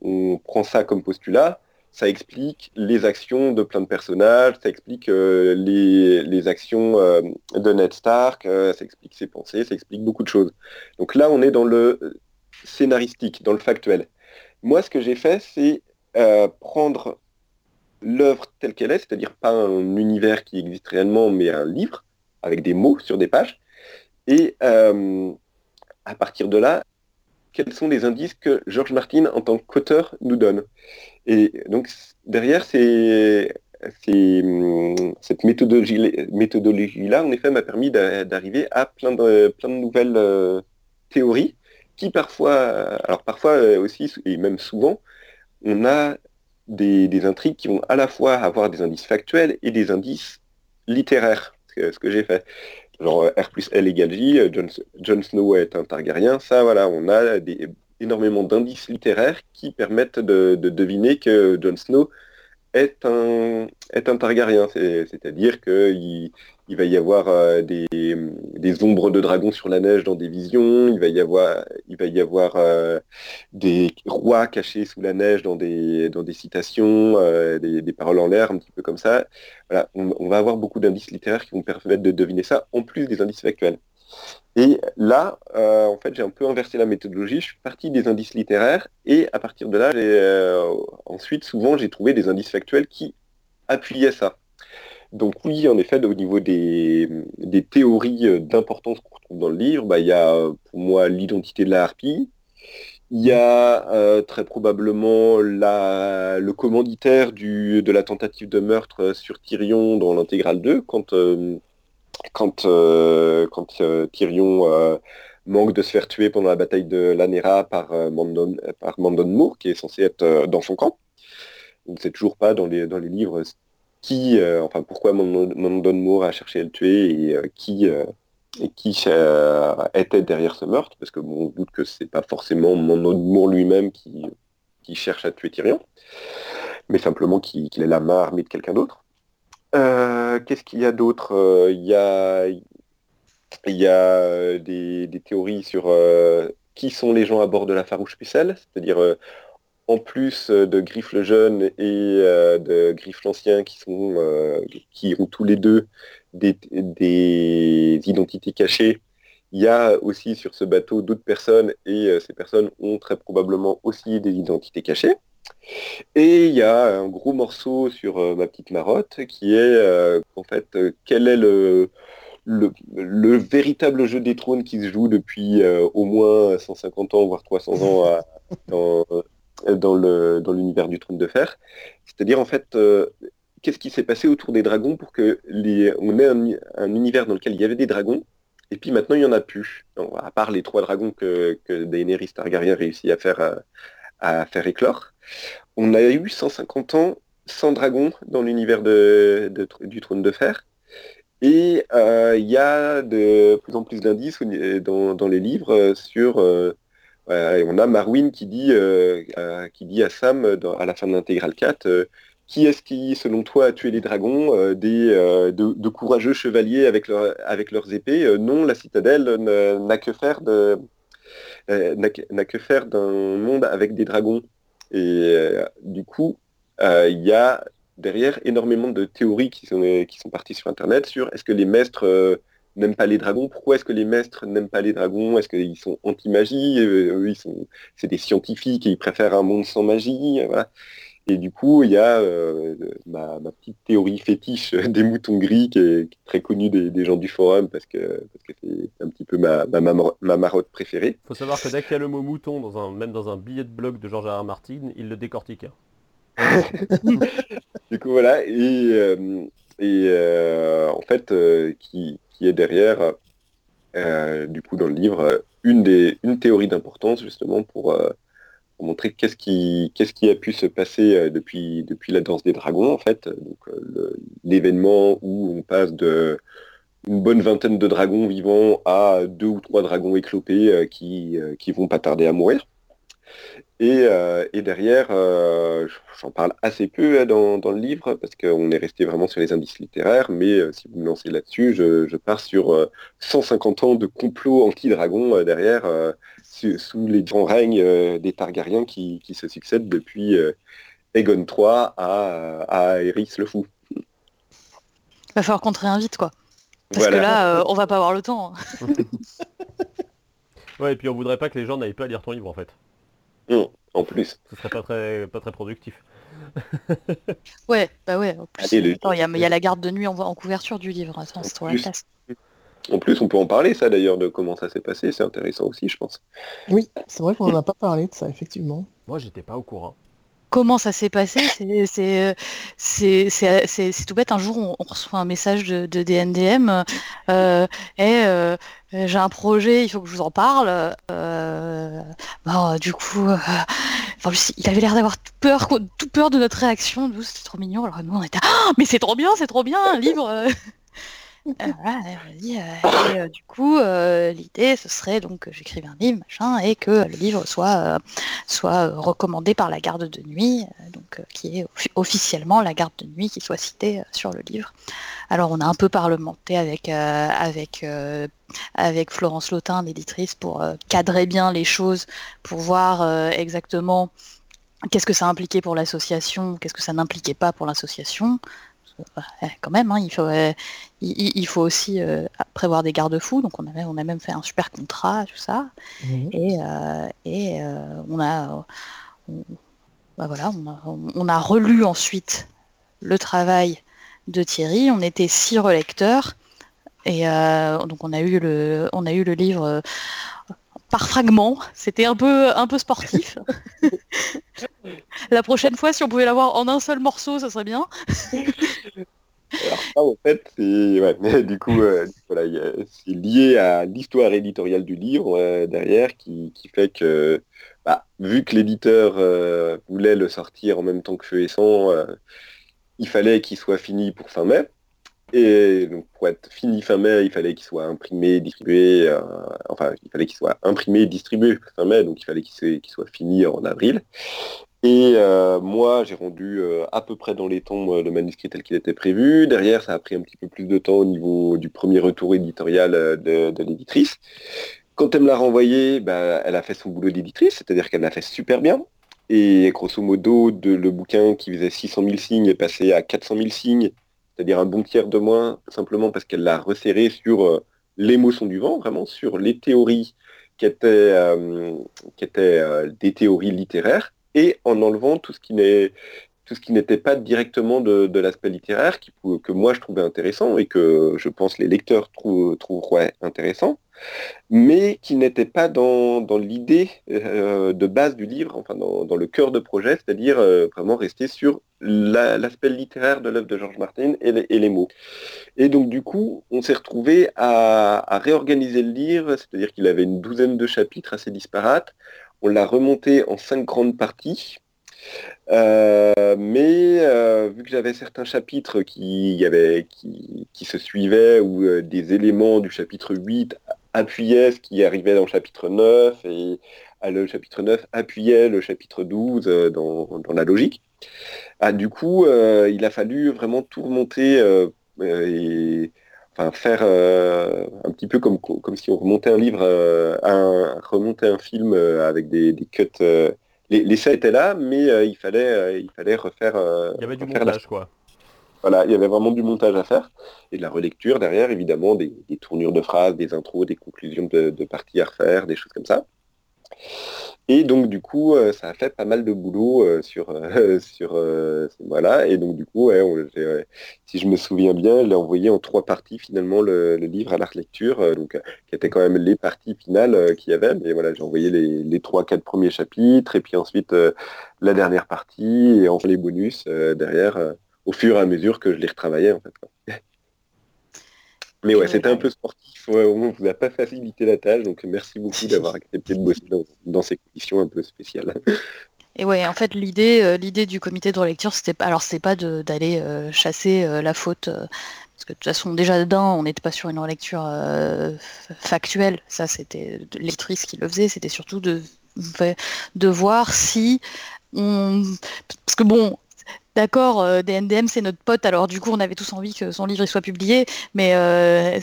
E: on prend ça comme postulat, ça explique les actions de plein de personnages, ça explique euh, les, les actions de Ned Stark, ça explique ses pensées, ça explique beaucoup de choses. Donc là, on est dans le scénaristique, dans le factuel. Moi, ce que j'ai fait, c'est prendre l'œuvre telle qu'elle est, c'est-à-dire pas un univers qui existe réellement, mais un livre avec des mots sur des pages. Et euh, à partir de là, quels sont les indices que George Martin, en tant qu'auteur, nous donne? Et donc, derrière, c'est cette méthodologie- méthodologie-là, en effet, m'a permis d'a- d'arriver à plein de, nouvelles euh, théories qui parfois, euh, alors parfois aussi, et même souvent, on a des, intrigues qui vont à la fois avoir des indices factuels et des indices littéraires, ce que, j'ai fait. Genre euh, R plus L égale J, euh, Jon, Snow est un Targaryen, ça voilà, on a énormément d'indices littéraires qui permettent de deviner que Jon Snow est un, est un Targaryen, C'est- c'est-à-dire qu'il il va y avoir euh, des, des ombres de dragons sur la neige dans des visions, il va y avoir, il va y avoir euh, des rois cachés sous la neige dans des, dans des citations, euh, des, des paroles en l'air, un petit peu comme ça. Voilà, on va avoir beaucoup d'indices littéraires qui vont permettre de deviner ça, en plus des indices factuels. Et là, euh, en fait, j'ai un peu inversé la méthodologie. Je suis parti des indices littéraires et à partir de là, euh, ensuite, souvent, j'ai trouvé des indices factuels qui appuyaient ça. Donc oui, en effet, au niveau des, théories d'importance qu'on retrouve dans le livre, bah, il y a pour moi l'identité de la harpie, il y a euh, très probablement le commanditaire de la tentative de meurtre sur Tyrion dans l'intégrale 2, quand, euh, quand, euh, Tyrion manque de se faire tuer pendant la bataille de Lanera par, Mandon, par Mandon Moore, qui est censé être dans son camp. On ne sait toujours pas dans les, livres qui, pourquoi Mandon Moore a cherché à le tuer et qui euh, était derrière ce meurtre, parce que on doute que c'est pas forcément mon lui-même qui, qui, cherche à tuer Tyrion, mais simplement qu'il est la main armée de quelqu'un d'autre. Euh, qu'est-ce qu'il y a d'autre euh, Il y a, il y a des, théories sur qui sont les gens à bord de la farouche pucelle, c'est-à-dire en plus de Griff le jeune et de Griff l'ancien qui sont qui ont tous les deux des, identités cachées. Il y a aussi sur ce bateau d'autres personnes et euh, ces personnes ont très probablement aussi des identités cachées. Et il y a un gros morceau sur euh, ma petite marotte qui est euh, en fait quel est le, le, véritable jeu des trônes qui se joue depuis au moins 150 ans, voire 300 ans dans, dans l'univers du trône de fer. C'est-à-dire en fait qu'est-ce qui s'est passé autour des dragons pour que les, on ait un, univers dans lequel il y avait des dragons, et puis maintenant il n'y en a plus. à part les trois dragons que, que Daenerys Targaryen réussit à faire, euh, à, faire éclore. On a eu 150 ans sans dragons dans l'univers du trône de fer. Et euh, il y a de plus en plus d'indices dans, les livres sur... Euh, on a Marwyn qui dit, à Sam à la fin de l'intégrale 4 qui est-ce qui, selon toi, a tué les dragons euh, des, euh, de, courageux chevaliers avec, leurs épées? Euh, Non, la citadelle n'a que faire de n'a que faire d'un monde avec des dragons. Et du coup, il y a derrière énormément de théories qui sont, qui sont parties sur Internet sur est-ce que les maîtres n'aiment pas les dragons? Pourquoi est-ce que les maîtres n'aiment pas les dragons? Est-ce qu'ils sont anti-magie? C'est des scientifiques et ils préfèrent un monde sans magie? Et du coup, il y a euh, ma, petite théorie fétiche des moutons gris qui est, très connue des, gens du forum parce que c'est un petit peu ma, ma, marotte préférée.
C: Il faut savoir que dès qu'il y a le mot mouton, dans un, même dans un billet de blog de Georges R. Martin, il le décortique.
E: du coup, voilà. Et, euh, et euh, en fait, qui, qui, est derrière, du coup, dans le livre, une, des, une théorie d'importance justement pour montrer qu'est-ce qui, qu'est-ce qui a pu se passer euh, depuis, depuis la danse des dragons, en fait. Donc, euh, l'événement où on passe de une bonne vingtaine de dragons vivants à deux ou trois dragons éclopés euh, qui, qui vont pas tarder à mourir. Et, derrière, j'en parle assez peu hein, dans, le livre parce qu'on est resté vraiment sur les indices littéraires, mais si vous me lancez là-dessus, je, pars sur 150 ans de complot anti-dragon derrière sous les grands règnes euh, des Targaryens qui, se succèdent depuis euh, Aegon III à, à le Fou.
B: Il va falloir qu'on te réinvite, quoi. Parce que là, euh, on va pas avoir le temps.
C: ouais, et puis on voudrait pas que les gens n'aillent pas lire ton livre, en fait.
E: Non, en plus.
C: Ce serait pas très, pas très productif.
B: ouais, bah ouais. il y, a la garde de nuit en, en couverture du livre. Attends, c'est trop la place.
E: En plus, on peut en parler, ça d'ailleurs, de comment ça s'est passé. C'est intéressant aussi, je pense.
A: Oui, c'est vrai qu'on n'en a pas parlé de ça, effectivement.
C: Moi, j'étais pas au courant.
B: Comment ça s'est passé C'est tout bête. Un jour, on, reçoit un message de, DNDM euh, et euh, j'ai un projet, il faut que je vous en parle. Euh, bon, du coup, il avait l'air d'avoir tout peur, de notre réaction. Nous, c'était trop mignon. Alors nous, on était, ah, mais c'est trop bien, c'est trop bien, un livre. Euh, euh, euh, du coup, l'idée, ce serait donc que j'écrive un livre, machin, et que le livre soit, soit recommandé par la garde de nuit, donc qui est officiellement la garde de nuit qui soit citée sur le livre. Alors, on a un peu parlementé avec, avec, avec Florence Lautin, l'éditrice, pour cadrer bien les choses, pour voir exactement qu'est-ce que ça impliquait pour l'association, qu'est-ce que ça n'impliquait pas pour l'association quand même, hein, il, faut, il, faut aussi prévoir des garde-fous. Donc on a, on a même fait un super contrat, tout ça. Mmh. Et, et on a, bah voilà, on a, relu ensuite le travail de Thierry. On était six relecteurs. Et donc on a eu le, on a eu le livre par fragments. C'était un peu, un peu sportif. La prochaine fois, si on pouvait l'avoir en un seul morceau, ça serait bien.
E: Alors ça, en fait, c'est du coup, euh, c'est lié à l'histoire éditoriale du livre euh, derrière, qui, fait que, bah, vu que l'éditeur euh, voulait le sortir en même temps que Feu et Sang, il fallait qu'il soit fini pour fin mai. Et donc pour être fini fin mai, il fallait qu'il soit imprimé, distribué, euh, enfin il fallait qu'il soit imprimé, distribué fin mai, donc il fallait qu'il soit, fini en avril. Et euh, moi, j'ai rendu euh, à peu près dans les temps le manuscrit tel qu'il était prévu. Derrière, ça a pris un petit peu plus de temps au niveau du premier retour éditorial de, l'éditrice. Quand elle me l'a renvoyé, bah, elle a fait son boulot d'éditrice, c'est-à-dire qu'elle l'a fait super bien. Et grosso modo, le bouquin qui faisait 600 000 signes est passé à 400 000 signes c'est-à-dire un bon tiers de moins, simplement parce qu'elle l'a resserré sur euh, l'émotion du vent, vraiment sur les théories qui étaient, euh, euh, des théories littéraires, et en enlevant tout ce qui n'est tout ce qui n'était pas directement de, l'aspect littéraire, que moi je trouvais intéressant et que je pense les lecteurs trouveraient intéressant, mais qui n'était pas dans, l'idée de base du livre, enfin dans, le cœur de projet, c'est-à-dire vraiment rester sur l'aspect littéraire de l'œuvre de Georges Martin et les, mots. Et donc du coup, on s'est retrouvé à, réorganiser le livre, c'est-à-dire qu'il avait une douzaine de chapitres assez disparates. On l'a remonté en cinq grandes parties. Euh, mais euh, vu que j'avais certains chapitres qui, avait, qui, se suivaient ou euh, des éléments du chapitre 8 appuyaient ce qui arrivait dans le chapitre 9 et le chapitre 9 appuyait le chapitre 12 dans la logique, ah, du coup, il a fallu vraiment tout remonter et enfin, faire un petit peu comme, comme si on remontait un livre, un, remontait un film avec des, cuts. Les, les étaient là, mais il, fallait, il fallait refaire.
C: il y avait du montage, quoi.
E: Voilà, il y avait vraiment du montage à faire et de la relecture derrière, évidemment, des, tournures de phrases, des intros, des conclusions de, de parties à refaire, des choses comme ça. Et donc du coup, euh, ça a fait pas mal de boulot euh, sur, euh, sur voilà. Et donc du coup, si je me souviens bien, a envoyé en trois parties finalement le, livre à la lecture, donc qui étaient quand même les parties finales qu'il y avait. Mais voilà, j'ai envoyé les, trois, quatre premiers chapitres, et puis ensuite la dernière partie, et enfin les bonus derrière, au fur et à mesure que je les retravaillais en fait. Mais ouais, c'était un peu sportif. on vous a pas facilité la tâche, donc merci beaucoup d'avoir accepté de bosser dans, ces conditions un peu spéciales.
B: Et ouais, en fait, l'idée, euh, l'idée du comité de relecture, c'était pas, alors c'est pas d'aller euh, chasser euh, la faute, parce que de toute façon, déjà d'un, on n'était pas sur une relecture factuelle. Ça, c'était l'électrice qui le faisait. C'était surtout de de voir si on... parce que bon, d'accord, euh, DNDM c'est notre pote, alors du coup on avait tous envie que son livre soit publié, mais, euh,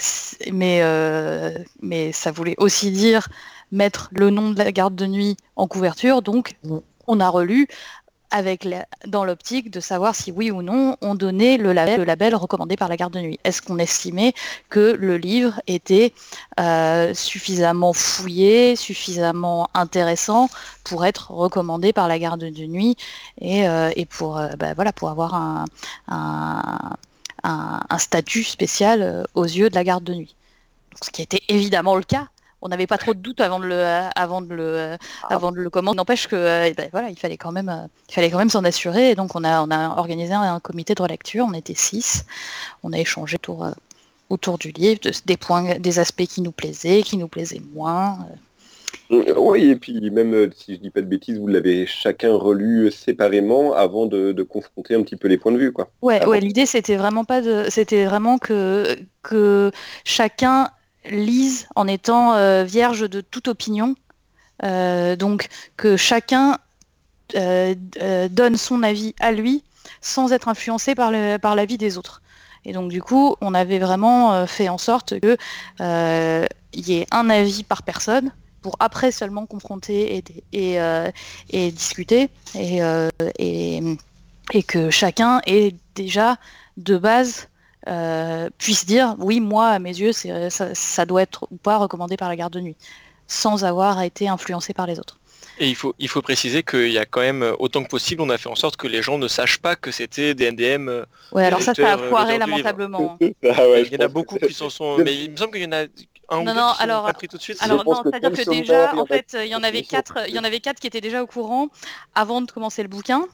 B: mais, euh, mais ça voulait aussi dire mettre le nom de la garde de nuit en couverture, donc mm. on a relu avec dans l'optique de savoir si oui ou non on donnait le label, recommandé par la garde de nuit. Est-ce qu'on estimait que le livre était euh, suffisamment fouillé, suffisamment intéressant pour être recommandé par la garde de nuit et, euh, pour, euh, bah, voilà, pour avoir un, un statut spécial aux yeux de la garde de nuit. Ce qui était évidemment le cas on n'avait pas trop de doutes avant de le, avant de le, ah. avant de le commander. N'empêche que euh, ben, voilà, il fallait quand même, euh, il fallait quand même s'en assurer. Et donc on a, on a organisé un, comité de relecture. On était six. On a échangé autour, euh, autour du livre, des points, des aspects qui nous plaisaient, qui nous plaisaient moins.
E: Oui, et puis même si je dis pas de bêtises, vous l'avez chacun relu séparément avant de, confronter un petit peu les points de vue, quoi.
B: Ouais, ouais. L'idée c'était vraiment pas de, c'était vraiment que que chacun lise en étant euh, vierge de toute opinion. Euh, donc que chacun euh, donne son avis à lui sans être influencé par, l'avis des autres. Et donc du coup, on avait vraiment fait en sorte qu'il y ait un avis par personne pour après seulement confronter et, et, discuter et, et, que chacun ait déjà de base euh, puisse dire oui, moi, à mes yeux, ça, ça, doit être ou pas recommandé par la garde de nuit, sans avoir été influencé par les autres.
D: Et il faut, il faut préciser qu'il y a quand même, autant que possible, on a fait en sorte que les gens ne sachent pas que c'était des NDM.
B: Euh, ouais, alors ça, ça a foiré lamentablement.
D: Ah ouais, il y en a beaucoup qui s'en sont. Mais il me semble qu'il y en a un
B: non, non, alors, pas pris tout de suite. Alors non, c'est-à-dire que déjà, en fait, il y en avait quatre, il y en avait quatre qui étaient déjà au courant avant de commencer le bouquin.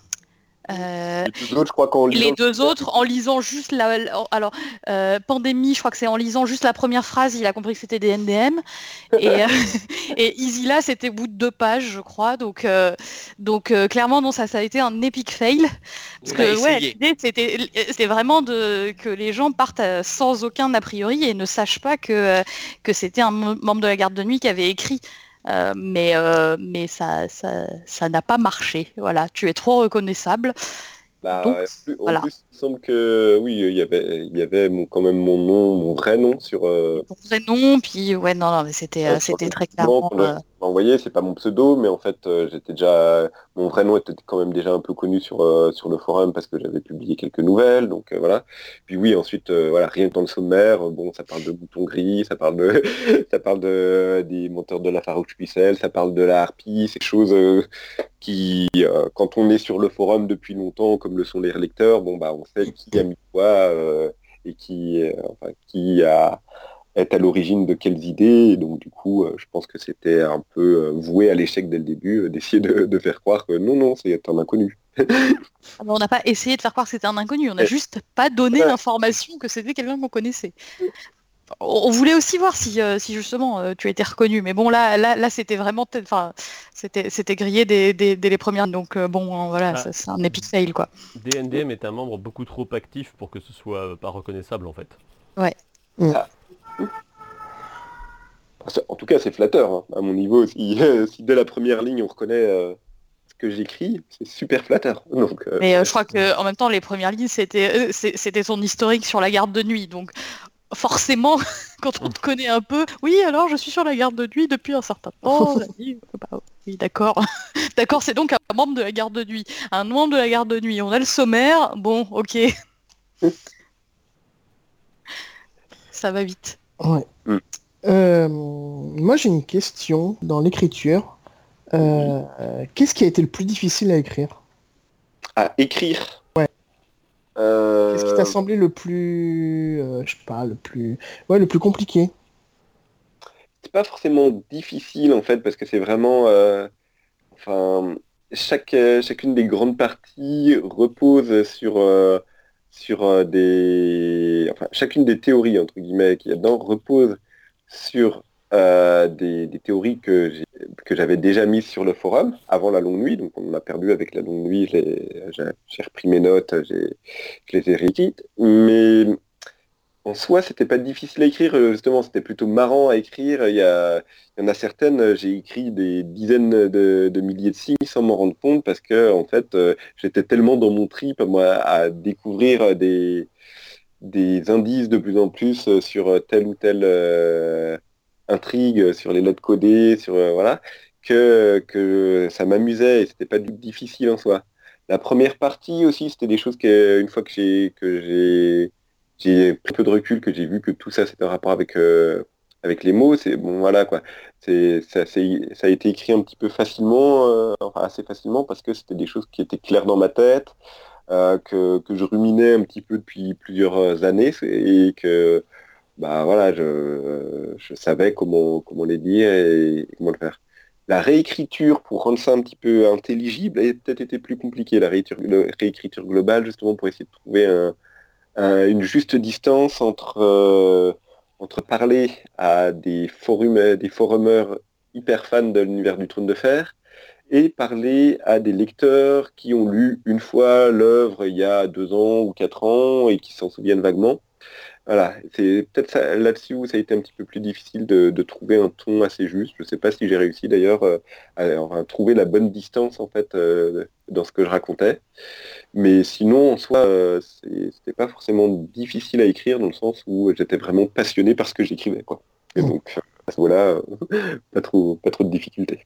E: Euh, les deux autres, je crois qu'en
B: lisant... Les deux autres, en lisant juste la... Alors, euh, Pandémie, je crois que c'est en lisant juste la première phrase, il a compris que c'était des NDM. Et, euh, et là, c'était au bout de deux pages, je crois. Donc, donc clairement, non, ça, ça a été un épique fail. Parce que, ouais, l'idée, c'était vraiment de, que les gens partent sans aucun a priori et ne sachent pas que, que c'était un membre de la garde de nuit qui avait écrit. Euh, mais euh, mais ça ça n'a pas marché. Voilà, tu es trop reconnaissable.
E: Bah, en plus, il semble que oui, il y avait, il y avait quand même mon nom, mon vrai nom sur. Euh,
B: mon vrai nom, puis ouais, non, non, mais c'était, c'était très clairement
E: envoyé, c'est pas mon pseudo, mais en fait, euh, j'étais déjà, mon vrai nom était quand même déjà un peu connu sur euh, sur le forum parce que j'avais publié quelques nouvelles, donc euh, voilà. Puis oui, ensuite, voilà, rien que dans le sommaire, bon, ça parle de boutons gris, ça parle de, ça parle de des monteurs de la Farouche Pucelle, ça parle de la harpie, c'est choses qui, quand on est sur le forum depuis longtemps, comme le sont les lecteurs, bon bah, on sait qui a mis quoi et qui, enfin, qui a est à l'origine de quelles idées. Et donc du coup, euh, je pense que c'était un peu euh, voué à l'échec dès le début, euh, d'essayer de, faire croire que non, non, c'est un inconnu.
B: Ah on n'a pas essayé de faire croire que c'était un inconnu, on n'a juste pas donné l'information que c'était quelqu'un qu'on connaissait. On voulait aussi voir si, si justement tu étais reconnu, mais bon là, là, là c'était vraiment, enfin, c'était, c'était grillé dès, les premières, donc bon, voilà, ah. c'est un epic fail quoi.
C: DNDM est un membre beaucoup trop actif pour que ce soit pas reconnaissable en fait.
B: Ouais. Mm. Ah.
E: En tout cas, c'est flatteur, hein, à mon niveau. Si, dès la première ligne, on reconnaît euh, ce que j'écris, c'est super flatteur. Donc,
B: euh, Mais euh, je crois qu'en même temps, les premières lignes, c'était c'était son historique sur la garde de nuit. Donc forcément, quand on te connaît un peu, oui, alors je suis sur la garde de nuit depuis un certain temps. Bah, oui, d'accord. d'accord, c'est donc un membre de la garde de nuit. Un membre de la garde de nuit. On a le sommaire. Bon, ok. Ça va vite.
A: Ouais. Mm. Euh, moi, j'ai une question dans l'écriture. Euh, qu'est-ce qui a été le plus difficile à écrire?
E: À écrire.
A: Euh, Qu'est-ce qui t'a semblé le plus, je sais pas, le plus, ouais, le plus compliqué?
E: C'est pas forcément difficile en fait, parce que c'est vraiment, enfin, chaque, chacune des grandes parties repose sur sur des, enfin, chacune des théories entre guillemets qu'il y a dedans repose sur euh, des, théories que j'avais déjà mises sur le forum avant la longue nuit. Donc on a perdu avec la longue nuit, j'ai repris mes notes, je les ai réécrites. Mais en soi, c'était pas difficile à écrire, justement, c'était plutôt marrant à écrire. Il y, en a certaines, j'ai écrit des dizaines de, milliers de signes sans m'en rendre compte parce que en fait, euh, j'étais tellement dans mon trip moi, à découvrir des, des indices de plus en plus euh, sur euh, telle ou euh, intrigue, sur les lettres codées, sur voilà, que, que ça m'amusait et c'était pas difficile en soi. La première partie aussi, c'était des choses que une fois que j'ai que j'ai j'ai peu de recul, que j'ai vu que tout ça c'était un rapport avec avec les mots, c'est bon voilà quoi. Ça, a été écrit un petit peu facilement, enfin assez facilement parce que c'était des choses qui étaient claires dans ma tête. Euh, que, je ruminais un petit peu depuis plusieurs années et que bah voilà, je, savais comment, comment les dire et comment le faire. La réécriture, pour rendre ça un petit peu intelligible, a peut-être été plus compliqué, la réécriture, globale, justement pour essayer de trouver une juste distance entre, euh, entre parler à des, forums, des forumers hyper fans de l'univers du trône de fer et parler à des lecteurs qui ont lu une fois l'œuvre il y a deux ans ou quatre ans et qui s'en souviennent vaguement. Voilà, c'est peut-être là-dessus où ça a été un petit peu plus difficile de, trouver un ton assez juste. Je ne sais pas si j'ai réussi d'ailleurs euh, à, trouver la bonne distance en fait euh, dans ce que je racontais. Mais sinon, en soi, euh, c'était pas forcément difficile à écrire dans le sens où j'étais vraiment passionné par ce que j'écrivais. Quoi. Et mmh. donc, à ce moment-là, pas trop, pas trop de difficultés.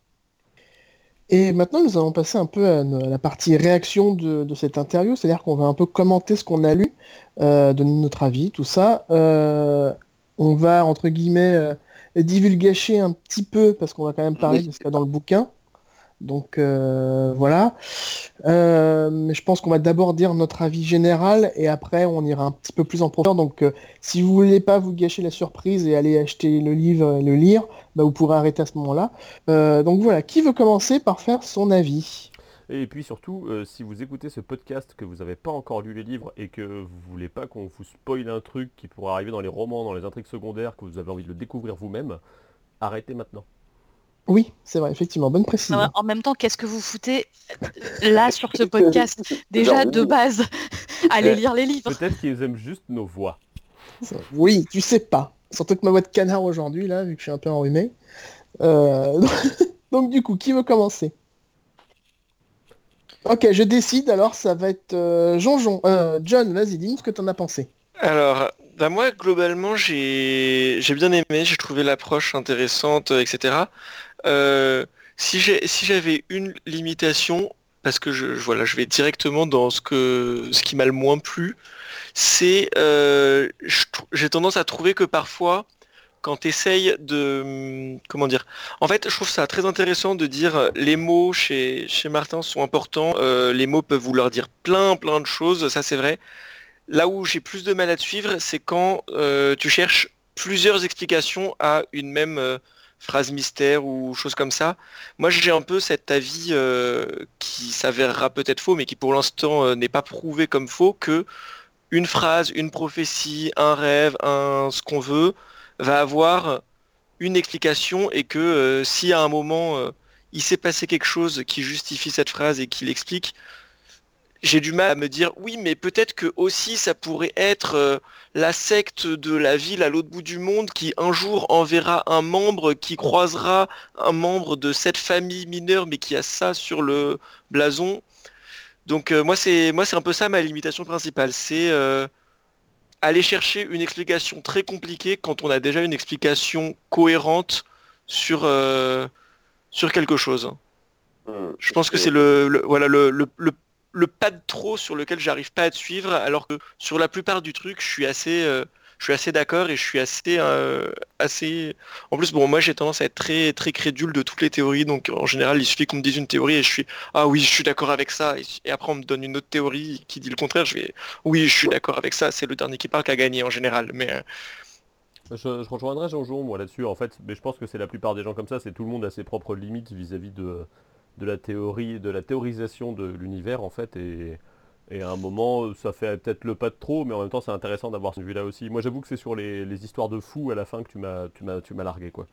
A: Et maintenant, nous allons passer un peu à, la partie réaction de, cette interview, c'est-à-dire qu'on va un peu commenter ce qu'on a lu, euh, donner notre avis, tout ça. Euh, on va, entre guillemets, euh, divulgacher un petit peu, parce qu'on va quand même parler de ce qu'il y a dans le bouquin. Donc euh, voilà. Euh, je pense qu'on va d'abord dire notre avis général et après on ira un petit peu plus en profondeur. Donc euh, si vous voulez pas vous gâcher la surprise et aller acheter le livre et le lire, bah, vous pourrez arrêter à ce moment-là. donc voilà, qui veut commencer par faire son avis?
C: Et puis surtout, si vous écoutez ce podcast, que vous n'avez pas encore lu les livres et que vous voulez pas qu'on vous spoile un truc qui pourrait arriver dans les romans, dans les intrigues secondaires, que vous avez envie de le découvrir vous-même, arrêtez maintenant.
A: Oui, c'est vrai, effectivement, bonne précision.
B: En même temps, qu'est-ce que vous foutez euh, là sur ce podcast Déjà de base, allez lire les livres.
C: Peut-être qu'ils aiment juste nos voix.
A: Oui, tu sais pas. Surtout que ma voix de canard aujourd'hui, là, vu que je suis un peu enrhumé. Euh, donc du coup, qui veut commencer? Ok, je décide, alors ça va être euh, Jean-Jean. John, vas-y, dis-nous ce que tu en as pensé.
D: Alors, bah moi, globalement, j'ai bien aimé, j'ai trouvé l'approche intéressante, etc. Euh, si j'avais une limitation, parce que je, voilà, je vais directement dans ce, que, ce qui m'a le moins plu, c'est euh, j'ai tendance à trouver que parfois, quand tu essayes de... Comment dire En fait, je trouve ça très intéressant de dire les mots chez, chez Martin sont importants, euh, les mots peuvent vouloir dire plein plein de choses, ça c'est vrai. Là où j'ai plus de mal à te suivre, c'est quand tu cherches plusieurs explications à une même phrase mystère ou choses comme ça. Moi, j'ai un peu cet avis euh, qui s'avérera peut-être faux, mais qui pour l'instant euh, n'est pas prouvé comme faux, que une phrase, une prophétie, un rêve, un ce qu'on veut, va avoir une explication et que euh, si à un moment il s'est passé quelque chose qui justifie cette phrase et qui l'explique, j'ai du mal à me dire oui, mais peut-être que aussi ça pourrait être euh, la secte de la ville à l'autre bout du monde qui un jour enverra un membre qui croisera un membre de cette famille mineure mais qui a ça sur le blason. Donc euh, moi c'est moi c'est un peu ça ma limitation principale, c'est euh, aller chercher une explication très compliquée quand on a déjà une explication cohérente sur sur quelque chose. Mmh. Je pense que c'est le, voilà le, le, le le pas de trop sur lequel j'arrive pas à te suivre, alors que sur la plupart du truc, je suis assez, euh, je suis assez d'accord et je suis assez, euh, assez. En plus, bon, moi j'ai tendance à être très, très crédule de toutes les théories, donc en général, il suffit qu'on me dise une théorie et je suis, ah oui, je suis d'accord avec ça, et, après on me donne une autre théorie qui dit le contraire, je vais, oui, je suis d'accord avec ça, c'est le dernier qui parle qui a gagné en général, mais. Euh,
C: je, rejoindrai Jean-Jean moi là-dessus en fait, mais je pense que c'est la plupart des gens comme ça, c'est tout le monde a ses propres limites vis-à-vis de, de la théorie, de la théorisation de l'univers en fait et, à un moment ça fait peut-être le pas de trop mais en même temps c'est intéressant d'avoir ce vue-là aussi. Moi j'avoue que c'est sur les, histoires de fous à la fin que tu m'as tu m'as tu m'as largué quoi.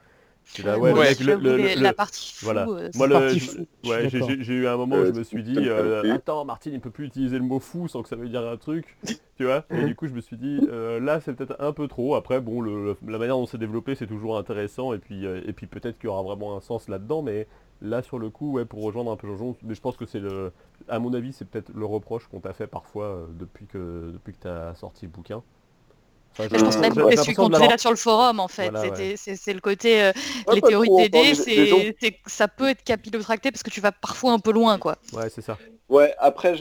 B: la partie fou,
C: voilà.
B: Euh,
C: Moi, ouais, j'ai eu un moment où je me suis dit, euh, attends, Martine, il peut plus utiliser le mot fou sans que ça veuille dire un truc, tu vois. Et du coup, je me suis dit, euh, là, c'est peut-être un peu trop. Après, bon, la manière dont c'est développé, c'est toujours intéressant, et puis, et puis peut-être qu'il y aura vraiment un sens là-dedans, mais Là, sur le coup, ouais, pour rejoindre un peu Jojon, mais je pense que c'est le, à mon avis, c'est peut-être le reproche qu'on t'a fait parfois euh, depuis que depuis que t'as sorti le bouquin.
B: je, pense même que celui qu'on là sur le forum en fait. c'est le côté euh, les théories DD, c'est ça peut être capillotracté parce que tu vas parfois un peu loin quoi.
C: Ouais, c'est ça.
E: Ouais, après,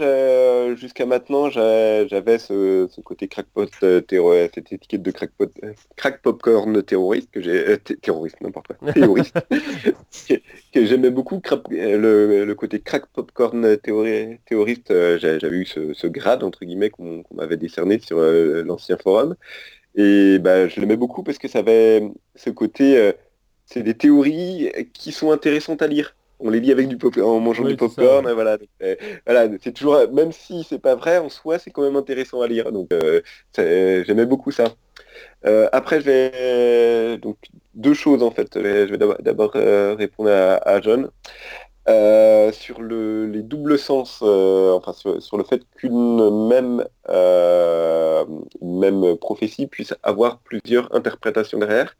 E: jusqu'à maintenant, j'avais ce, côté crackpot euh, terroriste, cette étiquette de crackpot, euh, crack popcorn terroriste que j'ai, euh, terroriste n'importe quoi, terroriste, que, j'aimais beaucoup. Le, côté crack popcorn théoriste, j'avais eu ce, grade entre guillemets qu'on m'avait décerné sur l'ancien forum, et bah, je l'aimais beaucoup parce que ça avait ce côté, c'est des théories qui sont intéressantes à lire on les lit avec du pop en mangeant du popcorn, voilà. Euh, voilà, c'est toujours, même si c'est pas vrai en soi, c'est quand même intéressant à lire. Donc euh, j'aimais beaucoup ça. Euh, après, je vais donc deux choses en fait. Je vais d'abord répondre à, John sur les doubles sens, enfin sur, le fait qu'une même même prophétie puisse avoir plusieurs interprétations derrière.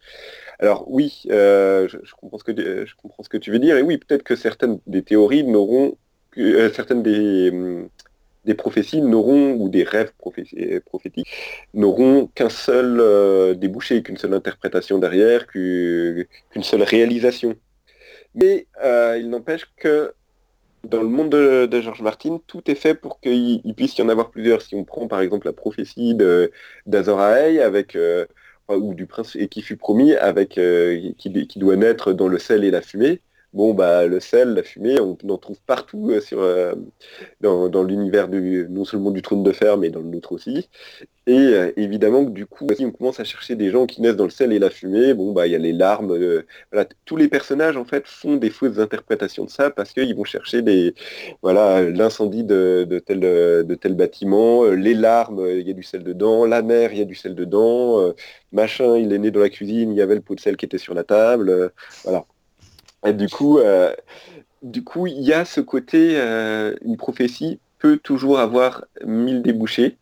E: Alors oui, euh, je, comprends ce que, tu veux dire, et oui, peut-être que certaines des théories n'auront, euh, certaines des, prophéties n'auront, ou des rêves prophétiques, n'auront qu'un seul euh, débouché, qu'une seule interprétation derrière, qu'une seule réalisation. Mais il n'empêche que dans le monde de, George Martin, tout est fait pour qu'il il puisse y en avoir plusieurs. Si on prend par exemple la prophétie de- d'Azor Ahai avec euh, qui fut promis avec euh, qui doit naître dans le sel et la fumée. Bon bah le sel, la fumée, on, en trouve partout euh, euh, dans, l'univers non seulement du trône de fer mais dans le nôtre aussi. Et euh, évidemment que du coup, si on commence à chercher des gens qui naissent dans le sel et la fumée, bon bah il y a les larmes, tous les personnages en fait font des fausses interprétations de ça parce qu'ils vont chercher des voilà l'incendie de, de tel bâtiment, les larmes, il y a du sel dedans, la mer, il y a du sel dedans, machin, il est né dans la cuisine, il y avait le pot de sel qui était sur la table. Du coup, euh, du coup, il y a ce côté, euh, une prophétie peut toujours avoir mille débouchés.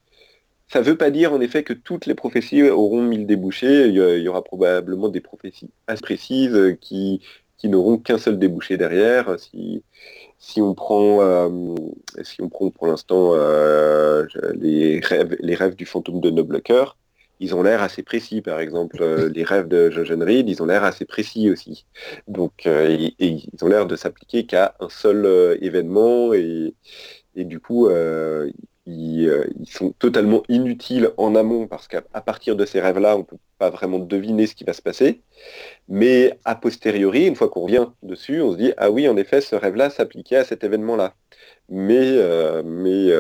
E: Ça ne veut pas dire en effet que toutes les prophéties auront mille débouchés. Il y, aura probablement des prophéties assez précises qui, qui n'auront qu'un seul débouché derrière. Si, si on prend, euh, si on prend pour l'instant les, rêves, les rêves du fantôme de Noble Cœur, ils ont l'air assez précis. Par exemple, euh, les rêves de Jojen Reed, ils ont l'air assez précis aussi. Donc, euh, et, et ils ont l'air de s'appliquer qu'à un seul euh, événement et, et du coup, ils, ils sont totalement inutiles en amont parce qu'à partir de ces rêves-là, on ne peut pas vraiment deviner ce qui va se passer. Mais a posteriori, une fois qu'on revient dessus, on se dit ah oui, en effet, ce rêve-là s'appliquait à cet événement-là. Mais, mais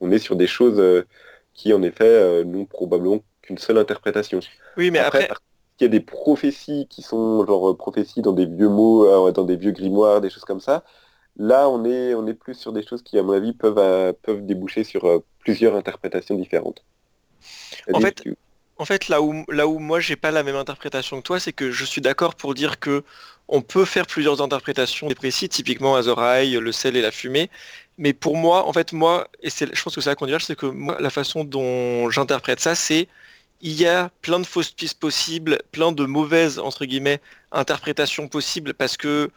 E: on est sur des choses qui, en effet, euh, n'ont probablement qu'une seule interprétation.
D: Oui, mais après,
E: parce qu'il y a des prophéties qui sont genre euh, prophéties dans des vieux mots, euh, dans des vieux grimoires, des choses comme ça. Là, on est, on est plus sur des choses qui, à mon avis, peuvent, euh, peuvent déboucher sur euh, plusieurs interprétations différentes.
D: En fait,
E: tu-
D: En fait, là où, là où moi j'ai pas la même interprétation que toi, c'est que je suis d'accord pour dire que on peut faire plusieurs interprétations des précis, typiquement Azorai, le sel et la fumée. Mais pour moi, en fait, moi, et je pense que c'est là qu'on c'est que moi, la façon dont j'interprète ça, c'est il y a plein de fausses pistes possibles, plein de mauvaises, entre guillemets, interprétations possibles, parce que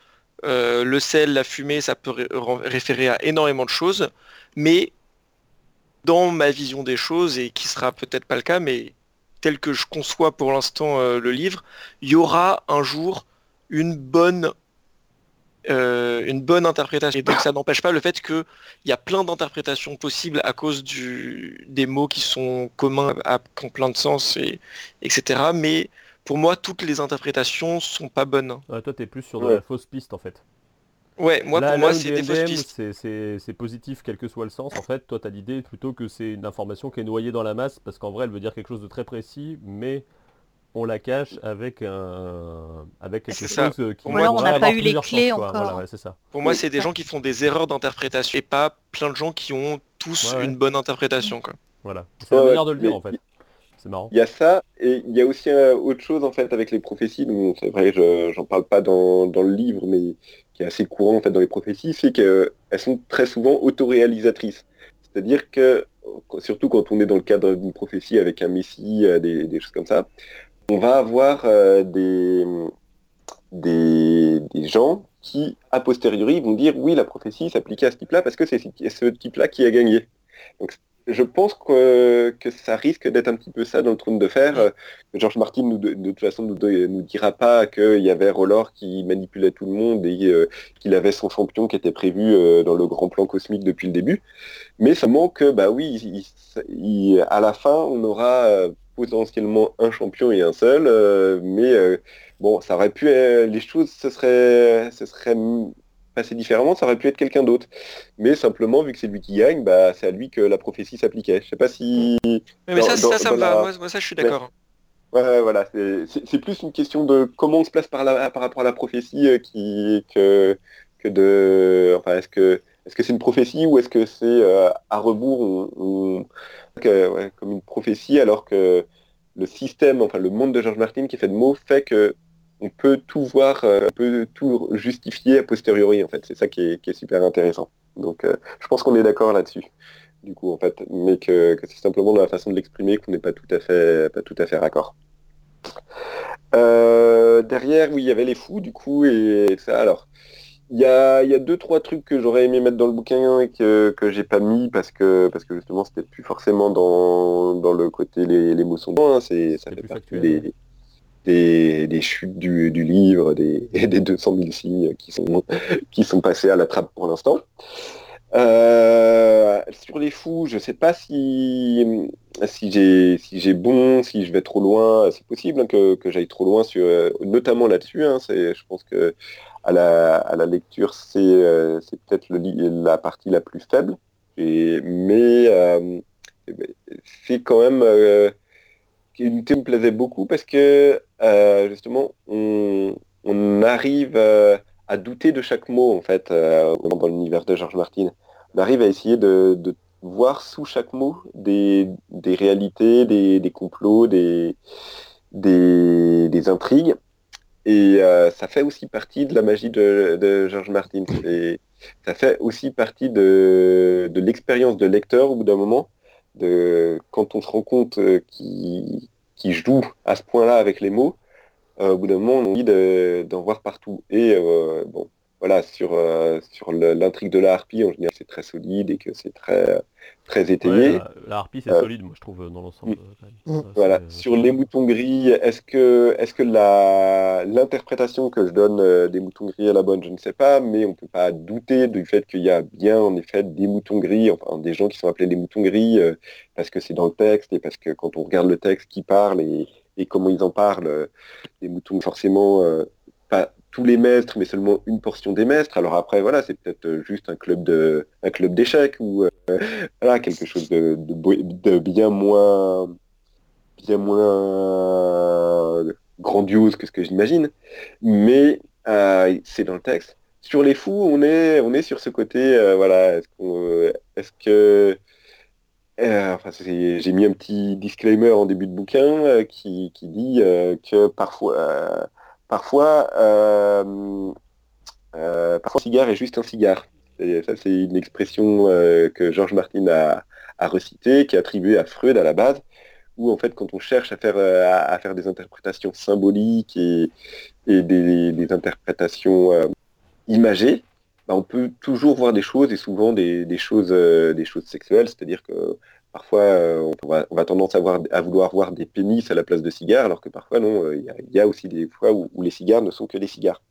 D: euh, le sel, la fumée, ça peut référer à énormément de choses. Mais dans ma vision des choses, et qui sera peut-être pas le cas, mais tel que je conçois pour l'instant euh, le livre, il y aura un jour une bonne, euh, une bonne interprétation. Et donc ça n'empêche pas le fait qu'il y a plein d'interprétations possibles à cause du, des mots qui sont communs, à, qui ont plein de sens, et, etc. Mais pour moi, toutes les interprétations sont pas bonnes.
C: Toi, t'es plus sur de
E: Ouais.
C: la fausse piste en fait.
D: Ouais, moi
C: Là-
D: pour
C: là
D: moi c'est des fausses pistes.
C: c'est- C'est c'est positif quel que soit le sens. En fait, toi, tu as l'idée plutôt que c'est une information qui est noyée dans la masse parce qu'en vrai, elle veut dire quelque chose de très précis, mais on la cache avec un avec quelque
D: C'est ça.
C: chose euh, qui
D: Ou alors, on
B: n'a pas eu les clés encore.
C: Voilà, ouais, c'est ça.
D: Pour moi, c'est des gens qui font des erreurs d'interprétation et pas plein de gens qui ont tous
C: Ouais, ouais.
D: une bonne interprétation. Quoi.
C: Voilà. C'est la manière de le dire
E: mais-
C: en fait. C'est marrant.
E: Il y a ça, et il y a aussi euh, autre chose en fait avec les prophéties, dont c'est vrai, je j'en parle pas dans, dans le livre, mais qui est assez courant en fait dans les prophéties, c'est qu'elles sont très souvent autoréalisatrices. C'est-à-dire que, surtout quand on est dans le cadre d'une prophétie avec un messie, euh, des, des choses comme ça, on va avoir euh, des, des, gens qui, a posteriori, vont dire oui, la prophétie s'appliquait à ce type-là parce que c'est ce type-là qui a gagné. Donc je pense que, que ça risque d'être un petit peu ça dans le trône de fer. Euh, George Martin, nous, de, toute façon, nous, nous dira pas qu'il y avait Rollor qui manipulait tout le monde et euh, qu'il avait son champion qui était prévu dans le grand plan cosmique depuis le début. Mais ça manque, bah oui, à la fin, on aura potentiellement un champion et un seul, euh, mais euh, bon, ça aurait pu, euh, les choses, ce serait, ce serait passé différemment, ça aurait pu être quelqu'un d'autre. Mais simplement, vu que c'est lui qui gagne, bah, c'est à lui que la prophétie s'appliquait. Je sais pas si...
D: Mais, mais
E: Dans-
D: ça,
E: dans-
D: ça, ça me va. Moi, moi, ça, je suis d'accord.
E: Ouais, ouais, voilà, c'est plus une question de comment on se place par, la- par rapport à la prophétie euh, qui, que, que de... Enfin, est-ce que est-ce que c'est une prophétie ou est-ce que c'est euh, à rebours comme une prophétie alors que le système, enfin le monde de George Martin qui fait de mots fait que on peut tout voir, euh, on peut tout justifier a posteriori en fait. C'est ça qui est, qui est super intéressant. Donc euh, je pense qu'on est d'accord là-dessus du coup en fait, mais que, c'est simplement dans la façon de l'exprimer qu'on n'est pas tout à fait pas tout à fait raccord. Derrière, oui, il y avait les fous du coup et ça. Alors, il y a, y a deux trois trucs que j'aurais aimé mettre dans le bouquin et que, que j'ai pas mis parce que parce que justement c'était plus forcément dans, dans le côté les, les mots sont bons. hein, c'est ça fait partie des des, des chutes du, du livre, des, des 200 000 signes qui sont, qui sont passés à la trappe pour l'instant. Euh, sur les fous, je sais pas si, si j'ai si j'ai bon, si je vais trop loin. C'est possible hein, que, que j'aille trop loin, sur, notamment là-dessus. Hein, c'est, je pense que à la, lecture, c'est, euh, peut-être la partie la plus faible. Et, mais euh, c'est quand même euh, une unité me plaisait beaucoup parce que euh, justement, on, arrive à douter de chaque mot en fait dans l'univers de George Martin. On arrive à essayer de, voir sous chaque mot des, réalités, des, complots, des, intrigues. Et euh, ça fait aussi partie de la magie de, de George Martin. Et ça fait aussi partie de, de l'expérience de lecteur au bout d'un moment. De, quand on se rend compte euh, qu'il qui joue à ce point-là avec les mots, euh, au bout d'un moment, on a envie d'en voir partout. Et euh, bon, voilà, sur, euh, sur l'intrigue de la harpie, en général, c'est très solide et que c'est très, très étayé.
C: Ouais, la, la, harpie, c'est solide, moi, je trouve, dans l'ensemble.
E: Voilà, sur les moutons gris, est-ce que, est -ce que l'interprétation que je donne des moutons gris est la bonne Je ne sais pas, mais on ne peut pas douter du fait qu'il y a bien, en effet, des moutons gris, enfin, des gens qui sont appelés des moutons gris, parce que c'est dans le texte et parce que quand on regarde le texte qui parle et, et comment ils en parlent, les moutons, forcément, tous les maîtres, mais seulement une portion des maîtres. Alors après, voilà, c'est peut-être juste un club de, un club d'échecs ou euh, voilà quelque chose de, bien moins, bien moins grandiose que ce que j'imagine. Mais euh, c'est dans le texte. Sur les fous, on est, on est sur ce côté, euh, voilà, est-ce, est-ce que enfin, j'ai mis un petit disclaimer en début de bouquin qui, qui, dit que parfois parfois, euh, euh, parfois un cigare est juste un cigare. Et ça, c'est une expression euh, que Georges Martin a, recitée, qui est attribuée à Freud à la base, où en fait, quand on cherche à faire, à, faire des interprétations symboliques et, des, interprétations imagées, bah, on peut toujours voir des choses et souvent des, choses, des choses sexuelles, c'est-à-dire que Parfois, euh, on, va, tendance à, vouloir voir des pénis à la place de cigares, alors que parfois, non, il euh, y, y, a aussi des fois où, les cigares ne sont que des cigares.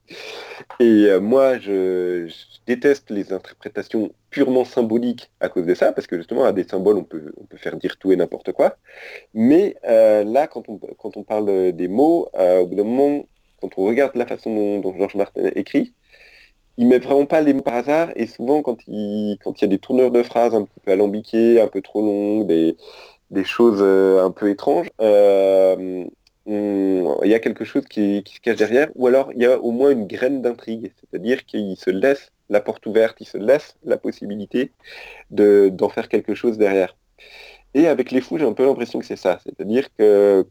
E: Et euh, moi, je, déteste les interprétations purement symboliques à cause de ça, parce que justement, à des symboles, on peut, faire dire tout et n'importe quoi. Mais là, quand on, parle des mots, au bout d'un moment, quand on regarde la façon dont Georges Martin écrit, il met vraiment pas les mots par hasard et souvent quand il quand il y a des tourneurs de phrases un peu alambiquées, un peu trop longues, des, des choses euh, un peu étranges, euh, il y a quelque chose qui, qui, se cache derrière, ou alors il y a au moins une graine d'intrigue, c'est-à-dire qu'il se laisse la porte ouverte, il se laisse la possibilité de d'en faire quelque chose derrière. Et avec les fous, j'ai un peu l'impression que c'est ça, c'est-à-dire que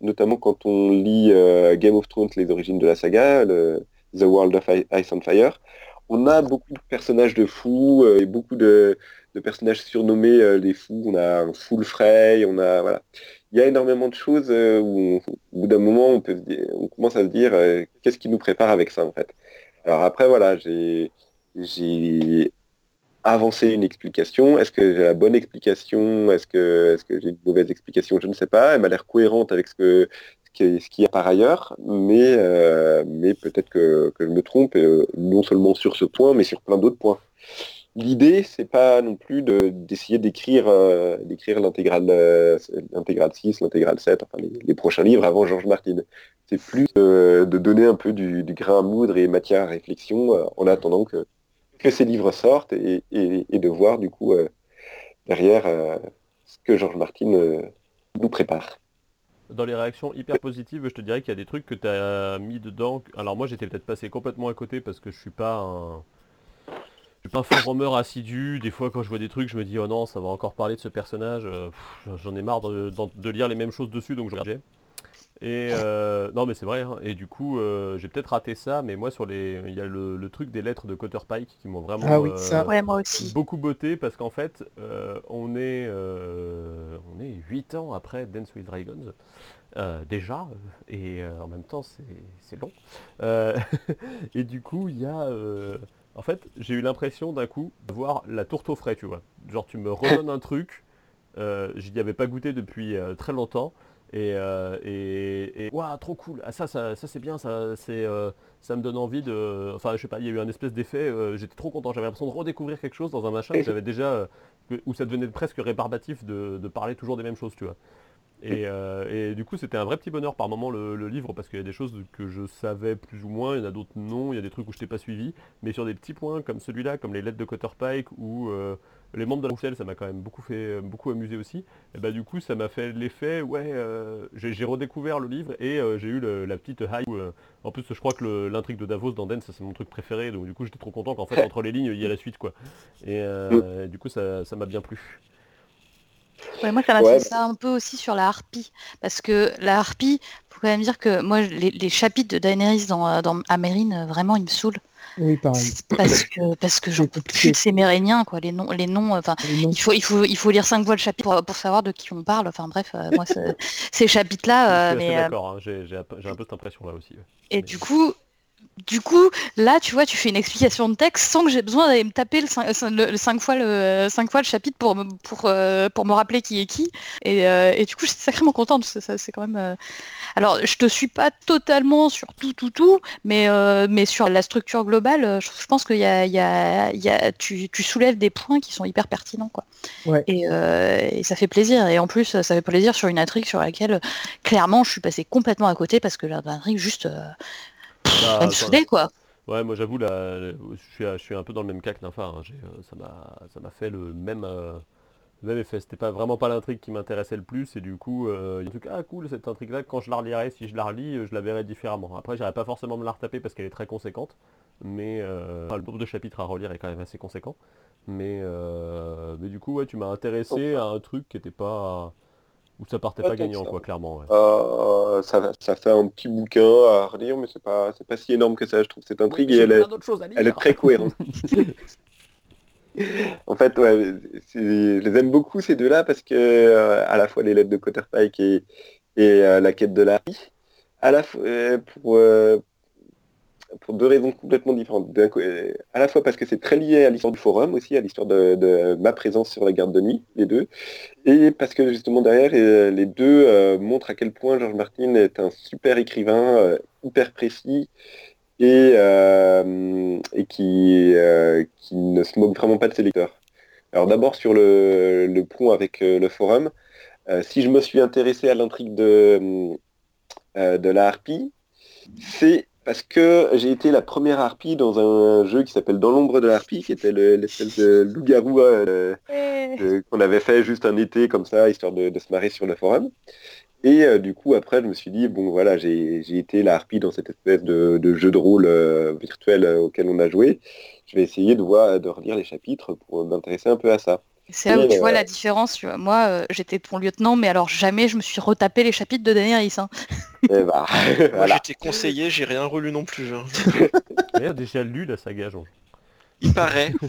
E: notamment quand on lit euh, Game of Thrones, les origines de la saga, le, The World of Ice and Fire. On a beaucoup de personnages de fous euh, et beaucoup de, personnages surnommés euh, les fous. On a un full Frey, on a voilà. Il y a énormément de choses euh, où, au bout d'un moment, on, peut, on commence à se dire euh, qu'est-ce qui nous prépare avec ça en fait. Alors après voilà, j'ai avancer une explication. Est-ce que j'ai la bonne explication? Est-ce que, est -ce que j'ai une mauvaise explication Je ne sais pas. Elle m'a l'air cohérente avec ce que ce qu'il y a par ailleurs, mais, euh, peut-être que, je me trompe, euh, non seulement sur ce point, mais sur plein d'autres points. L'idée, c'est pas non plus d'essayer de, d'écrire euh, l'intégrale euh, l'intégrale 6, l'intégrale 7, enfin les, prochains livres avant Georges Martin. C'est plus de donner un peu du, grain à moudre et matière à réflexion en attendant que, ces livres sortent et de voir du coup derrière ce que Georges Martin nous prépare
C: dans les réactions hyper positives, je te dirais qu'il y a des trucs que tu as mis dedans. Alors moi j'étais peut-être passé complètement à côté parce que je suis pas un... Je suis pas un assidu. Des fois quand je vois des trucs, je me dis oh non, ça va encore parler de ce personnage. Euh, J'en ai marre de, lire les mêmes choses dessus, donc je regarde. Et euh, non mais c'est vrai, hein. et du coup euh, j'ai peut-être raté ça, mais moi sur les. Il y a le, le truc des lettres de Cotter Pike qui m'ont vraiment
A: ah oui, ça.
B: Ouais, moi aussi.
C: beaucoup botté parce qu'en fait euh, on est on est 8 ans après Dance with Dragons. déjà, et en même temps c'est long. et du coup il y a en fait j'ai eu l'impression d'un coup de voir la tourte au frais, tu vois. Genre tu me redonnes un truc, j'y avais pas goûté depuis très longtemps Et, euh, et, et- Ouah, trop cool. Ah, ça, ça, ça, c'est bien. Ça, c'est, euh, ça me donne envie de. Enfin, je sais pas. Il y a eu un espèce d'effet. euh, j'étais trop content. J'avais l'impression de redécouvrir quelque chose dans un machin que j'avais déjà, euh, où ça devenait presque rébarbatif de, de parler toujours des mêmes choses, tu vois. Et, euh, et du coup, c'était un vrai petit bonheur par moment le, le livre parce qu'il y a des choses que je savais plus ou moins, il y en a d'autres non, il y a des trucs où je t'ai pas suivi, mais sur des petits points comme celui-là, comme les lettres de Cotterpike ou euh, les membres de la Rochelle, ça m'a quand même beaucoup fait, beaucoup amusé aussi. Et bah du coup, ça m'a fait l'effet, ouais, euh, j'ai redécouvert le livre et euh, j'ai eu le- la petite hype. où, euh, en plus, je crois que l'intrigue de Davos dans Den, ça c'est mon truc préféré, donc du coup, j'étais trop content qu'en fait entre les lignes, il y a la suite quoi. Et euh, du coup, ça ça m'a bien plu.
B: Ouais, moi, ça m'a
E: Ouais.
B: fait ça un peu aussi sur la harpie. Parce que la harpie, faut quand même dire que moi, les, les chapitres de Daenerys dans, dans Amérine, vraiment, ils me saoulent.
A: Oui, pareil.
B: Parce que, parce que j'en
A: C'est
B: peux plus de ces Méréniens, quoi. Les noms, les noms, enfin, il faut, il faut, il faut lire cinq fois le chapitre pour, pour savoir de qui on parle. Enfin, bref, euh, moi, ces chapitres-là,
C: je
B: euh,
C: suis assez
B: mais, euh,
C: d'accord, hein, j'ai j'ai un peu j'ai un peu cette impression là aussi. ouais.
B: et
C: Mais-
B: du coup, du coup, là, tu vois, tu fais une explication de texte sans que j'ai besoin d'aller me taper le 5, fois, le, cinq fois le chapitre pour, me- pour, euh, pour me rappeler qui est qui. Et, euh, et du coup, j'étais sacrément contente. C'est quand même. euh, Alors, je te suis pas totalement sur tout, tout, tout, mais, euh, mais sur la structure globale, je, je pense que y a, il y a, il y a, tu, tu soulèves des points qui sont hyper pertinents. Quoi.
A: Ouais.
B: Et, et ça fait plaisir. Et en plus, ça fait plaisir sur une intrigue sur laquelle, clairement, je suis passée complètement à côté parce que l'intrigue, juste.
C: Bah,
B: me quoi.
C: Ouais, moi j'avoue, là, je suis, je suis un peu dans le même cas que Nympha. hein. J'ai, euh, ça m'a, ça m'a fait le même, euh, le même effet. C'était pas vraiment pas l'intrigue qui m'intéressait le plus, et du coup, euh, il y a un truc, ah cool, cette intrigue-là, quand je la relirai, si je la relis, je la verrai différemment. Après, j'irai pas forcément me la retaper parce qu'elle est très conséquente, mais euh, enfin, le nombre de chapitres à relire est quand même assez conséquent. Mais, mais du coup, ouais, tu m'as intéressé à un truc qui était pas, où ça partait
E: Pas
C: gagnant,
E: ça.
C: quoi, clairement. ouais.
E: Euh, ça, ça fait un petit bouquin à relire, mais c'est pas, c'est pas si énorme que ça, je trouve, cette intrigue, et elle est, elle est très cohérente. en fait, ouais, je les aime beaucoup ces deux-là parce que euh, à la fois les lettres de Cotterpike et, et euh, la quête de la à la fois euh, pour, euh, pour deux raisons complètement différentes. Euh, à la fois parce que c'est très lié à l'histoire du forum aussi, à l'histoire de, ma présence sur la garde de nuit, les deux, et parce que justement derrière, euh, les deux euh, montrent à quel point George Martin est un super écrivain, hyper précis, et, et qui, qui ne se moque vraiment pas de ses lecteurs. Alors d'abord sur le, le pont avec le forum, si je me suis intéressé à l'intrigue de, de la harpie, c'est parce que j'ai été la première harpie dans un jeu qui s'appelle Dans l'ombre de la harpie, qui était le- l'espèce de loup-garou euh, euh, qu'on avait fait juste un été comme ça, histoire de, de se marrer sur le forum. Et euh, du coup, après, je me suis dit, bon voilà, j'ai été la harpie dans cette espèce de, de jeu de rôle virtuel auquel on a joué. Je vais essayer de, voir, de relire les chapitres pour m'intéresser un peu à ça.
B: C'est là où tu vois la différence. tu vois. Moi, euh, j'étais ton lieutenant, mais alors jamais je me suis retapé les chapitres de Daenerys. hein.
E: Et bah,
D: Moi j'étais conseillé, j'ai rien relu non plus. hein.
C: D'ailleurs, déjà lu la saga, Jean.
D: Il paraît.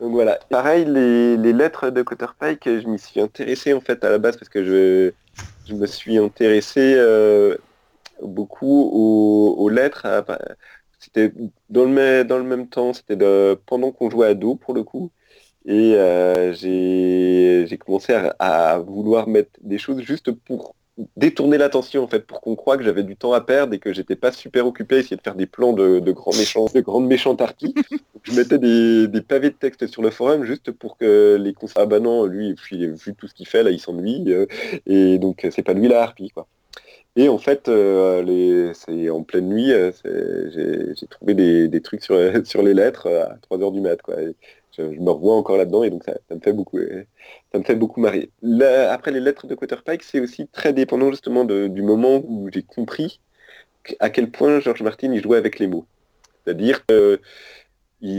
E: Donc voilà. Pareil, les, les lettres de Cotterpike, je m'y suis intéressé en fait à la base parce que je, je me suis intéressé euh, beaucoup aux, aux lettres. à- C'était dans le, même- dans le même temps, c'était pendant qu'on jouait à dos pour le coup. Et euh, j'ai commencé à, à vouloir mettre des choses juste pour détourner l'attention en fait, pour qu'on croie que j'avais du temps à perdre et que j'étais pas super occupé à essayer de faire des plans de, de grands méchants, de grandes méchantes harpies. Je mettais des, des pavés de texte sur le forum juste pour que les cons ah bah non lui puis, vu tout ce qu'il fait là il s'ennuie euh, et donc c'est pas lui la harpie quoi. Et en fait euh, c'est en pleine nuit euh, j'ai trouvé des, trucs sur, les lettres euh, à 3 heures du mat je, me revois encore là-dedans et donc ça, me fait beaucoup ça me fait beaucoup marrer. Après les lettres de Quaterpike c'est aussi très dépendant justement du moment où j'ai compris à quel point George Martin jouait avec les mots. C'est-à-dire que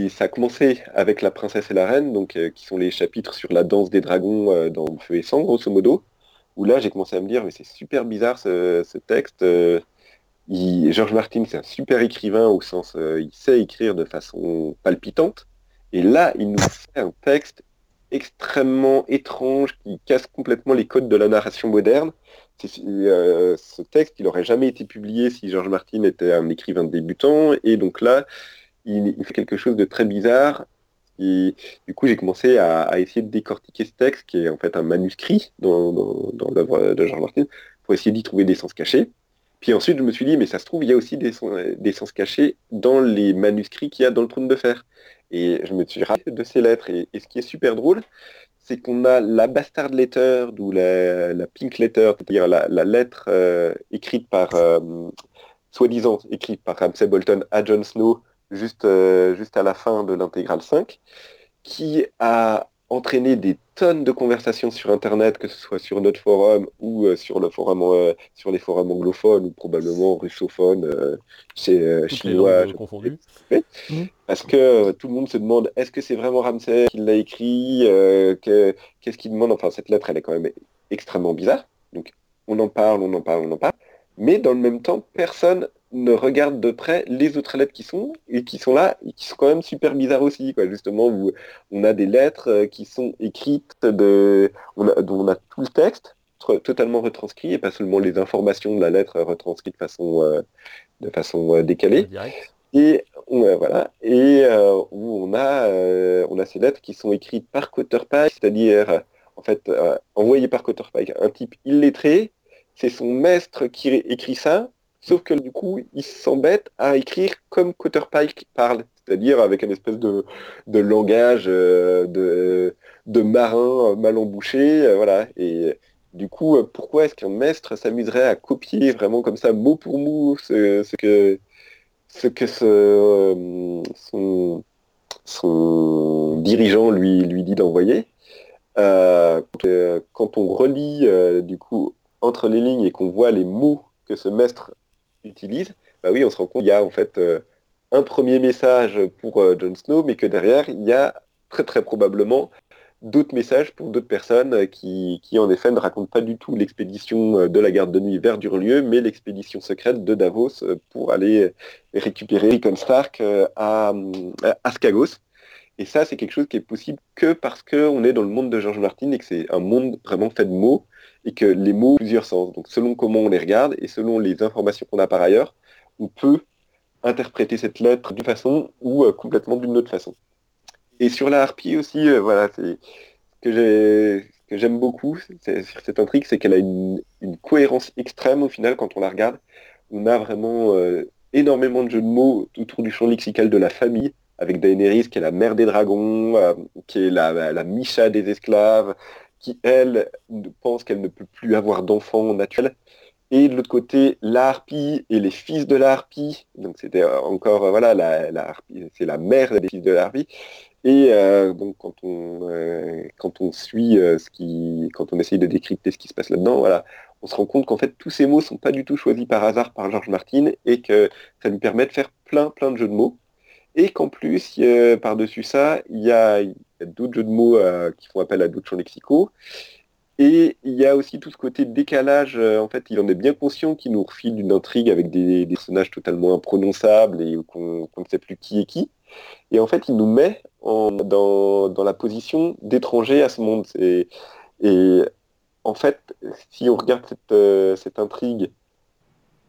E: ça a commencé avec La princesse et la reine, donc, qui sont les chapitres sur la danse des dragons dans Feu et sang, grosso modo, où là j'ai commencé à me dire, mais c'est super bizarre ce, texte. euh, il- George Martin, c'est un super écrivain au sens, euh, il sait écrire de façon palpitante, et là il nous fait un texte extrêmement étrange qui casse complètement les codes de la narration moderne. Euh, ce texte, il n'aurait jamais été publié si George Martin était un écrivain débutant, et donc là, il fait quelque chose de très bizarre, Et du coup, j'ai commencé à, essayer de décortiquer ce texte, qui est en fait un manuscrit dans, l'œuvre de George Martin, pour essayer d'y trouver des sens cachés. Puis ensuite, je me suis dit, mais ça se trouve, il y a aussi des, sens cachés dans les manuscrits qu'il y a dans le trône de fer. Et je me suis rappelé de ces lettres. Et, ce qui est super drôle, c'est qu'on a la bastard letter, d'où la, pink letter, c'est-à-dire la, lettre euh, écrite par, euh, soi-disant écrite par Ramsay Bolton à Jon Snow, juste, euh, juste à la fin de l'intégrale 5, qui a entraîné des tonnes de conversations sur Internet, que ce soit sur notre forum ou euh, sur, le forum, euh, sur les forums anglophones ou probablement russophones chez chinois.
C: Mmh.
E: Parce que tout le monde se demande est-ce que c'est vraiment Ramsay qui l'a écrit Qu'est-ce qu'il demande? Enfin, cette lettre, elle est quand même extrêmement bizarre. Donc, on en parle, on en parle, on en parle. Mais dans le même temps, personne ne regarde de près les autres lettres qui sont et qui sont là et qui sont quand même super bizarres aussi quoi. Justement où on a des lettres euh, qui sont écrites de on a, dont on a tout le texte totalement retranscrit et pas seulement les informations de la lettre retranscrites de façon euh, de façon euh, décalée. Et voilà. Et où on a on a ces lettres qui sont écrites par Cotterpike c'est-à-dire en fait envoyées par Cotterpike un type illettré c'est son maître qui écrit ça Sauf que du coup, il s'embête à écrire comme Pike parle, c'est-à-dire avec une espèce de, langage euh, de, marin mal embouché, euh, voilà. Et du coup, pourquoi est-ce qu'un maître s'amuserait à copier vraiment comme ça, mot pour mot, ce, que ce que son, dirigeant lui, lui dit d'envoyer euh, Quand on relit du coup entre les lignes et qu'on voit les mots que ce maître utilise, bah oui, on se rend compte qu'il y a en fait euh, un premier message pour euh, Jon Snow, mais que derrière, il y a très très probablement d'autres messages pour d'autres personnes euh, qui, en effet ne racontent pas du tout l'expédition de la garde de nuit vers Durlieu, mais l'expédition secrète de Davos pour aller récupérer Rickon Stark à, à Skagos. Et ça, c'est quelque chose qui est possible que parce qu'on est dans le monde de George Martin et que c'est un monde vraiment fait de mots et que les mots ont plusieurs sens. Donc selon comment on les regarde et selon les informations qu'on a par ailleurs, on peut interpréter cette lettre d'une façon ou euh, complètement d'une autre façon. Et sur la harpie aussi, euh, voilà, c'est que j'aime beaucoup sur cette intrigue, c'est qu'elle a une, cohérence extrême au final quand on la regarde. On a vraiment euh, énormément de jeux de mots autour du champ lexical de la famille, avec Daenerys qui est la mère des dragons, qui est la, la Misha des esclaves, qui, elle, pense qu'elle ne peut plus avoir d'enfants naturels. Et de l'autre côté, l'harpie et les fils de l'harpie. Donc c'était euh, encore, euh, voilà, la, c'est la mère des fils de l'harpie. Et euh, donc quand on, quand on suit ce qui, quand on essaye de décrypter ce qui se passe là-dedans, voilà, on se rend compte qu'en fait tous ces mots sont pas du tout choisis par hasard par George Martin et que ça lui permet de faire plein plein de jeux de mots. Et qu'en plus, par-dessus ça, il y a, d'autres jeux de mots euh, qui font appel à d'autres champs lexicaux. Et il y a aussi tout ce côté décalage, euh, en fait, il en est bien conscient qu'il nous refile d'une intrigue avec des, personnages totalement imprononçables et qu'on ne sait plus qui est qui. Et en fait, il nous met dans, la position d'étranger à ce monde. Et, en fait, si on regarde cette, euh, intrigue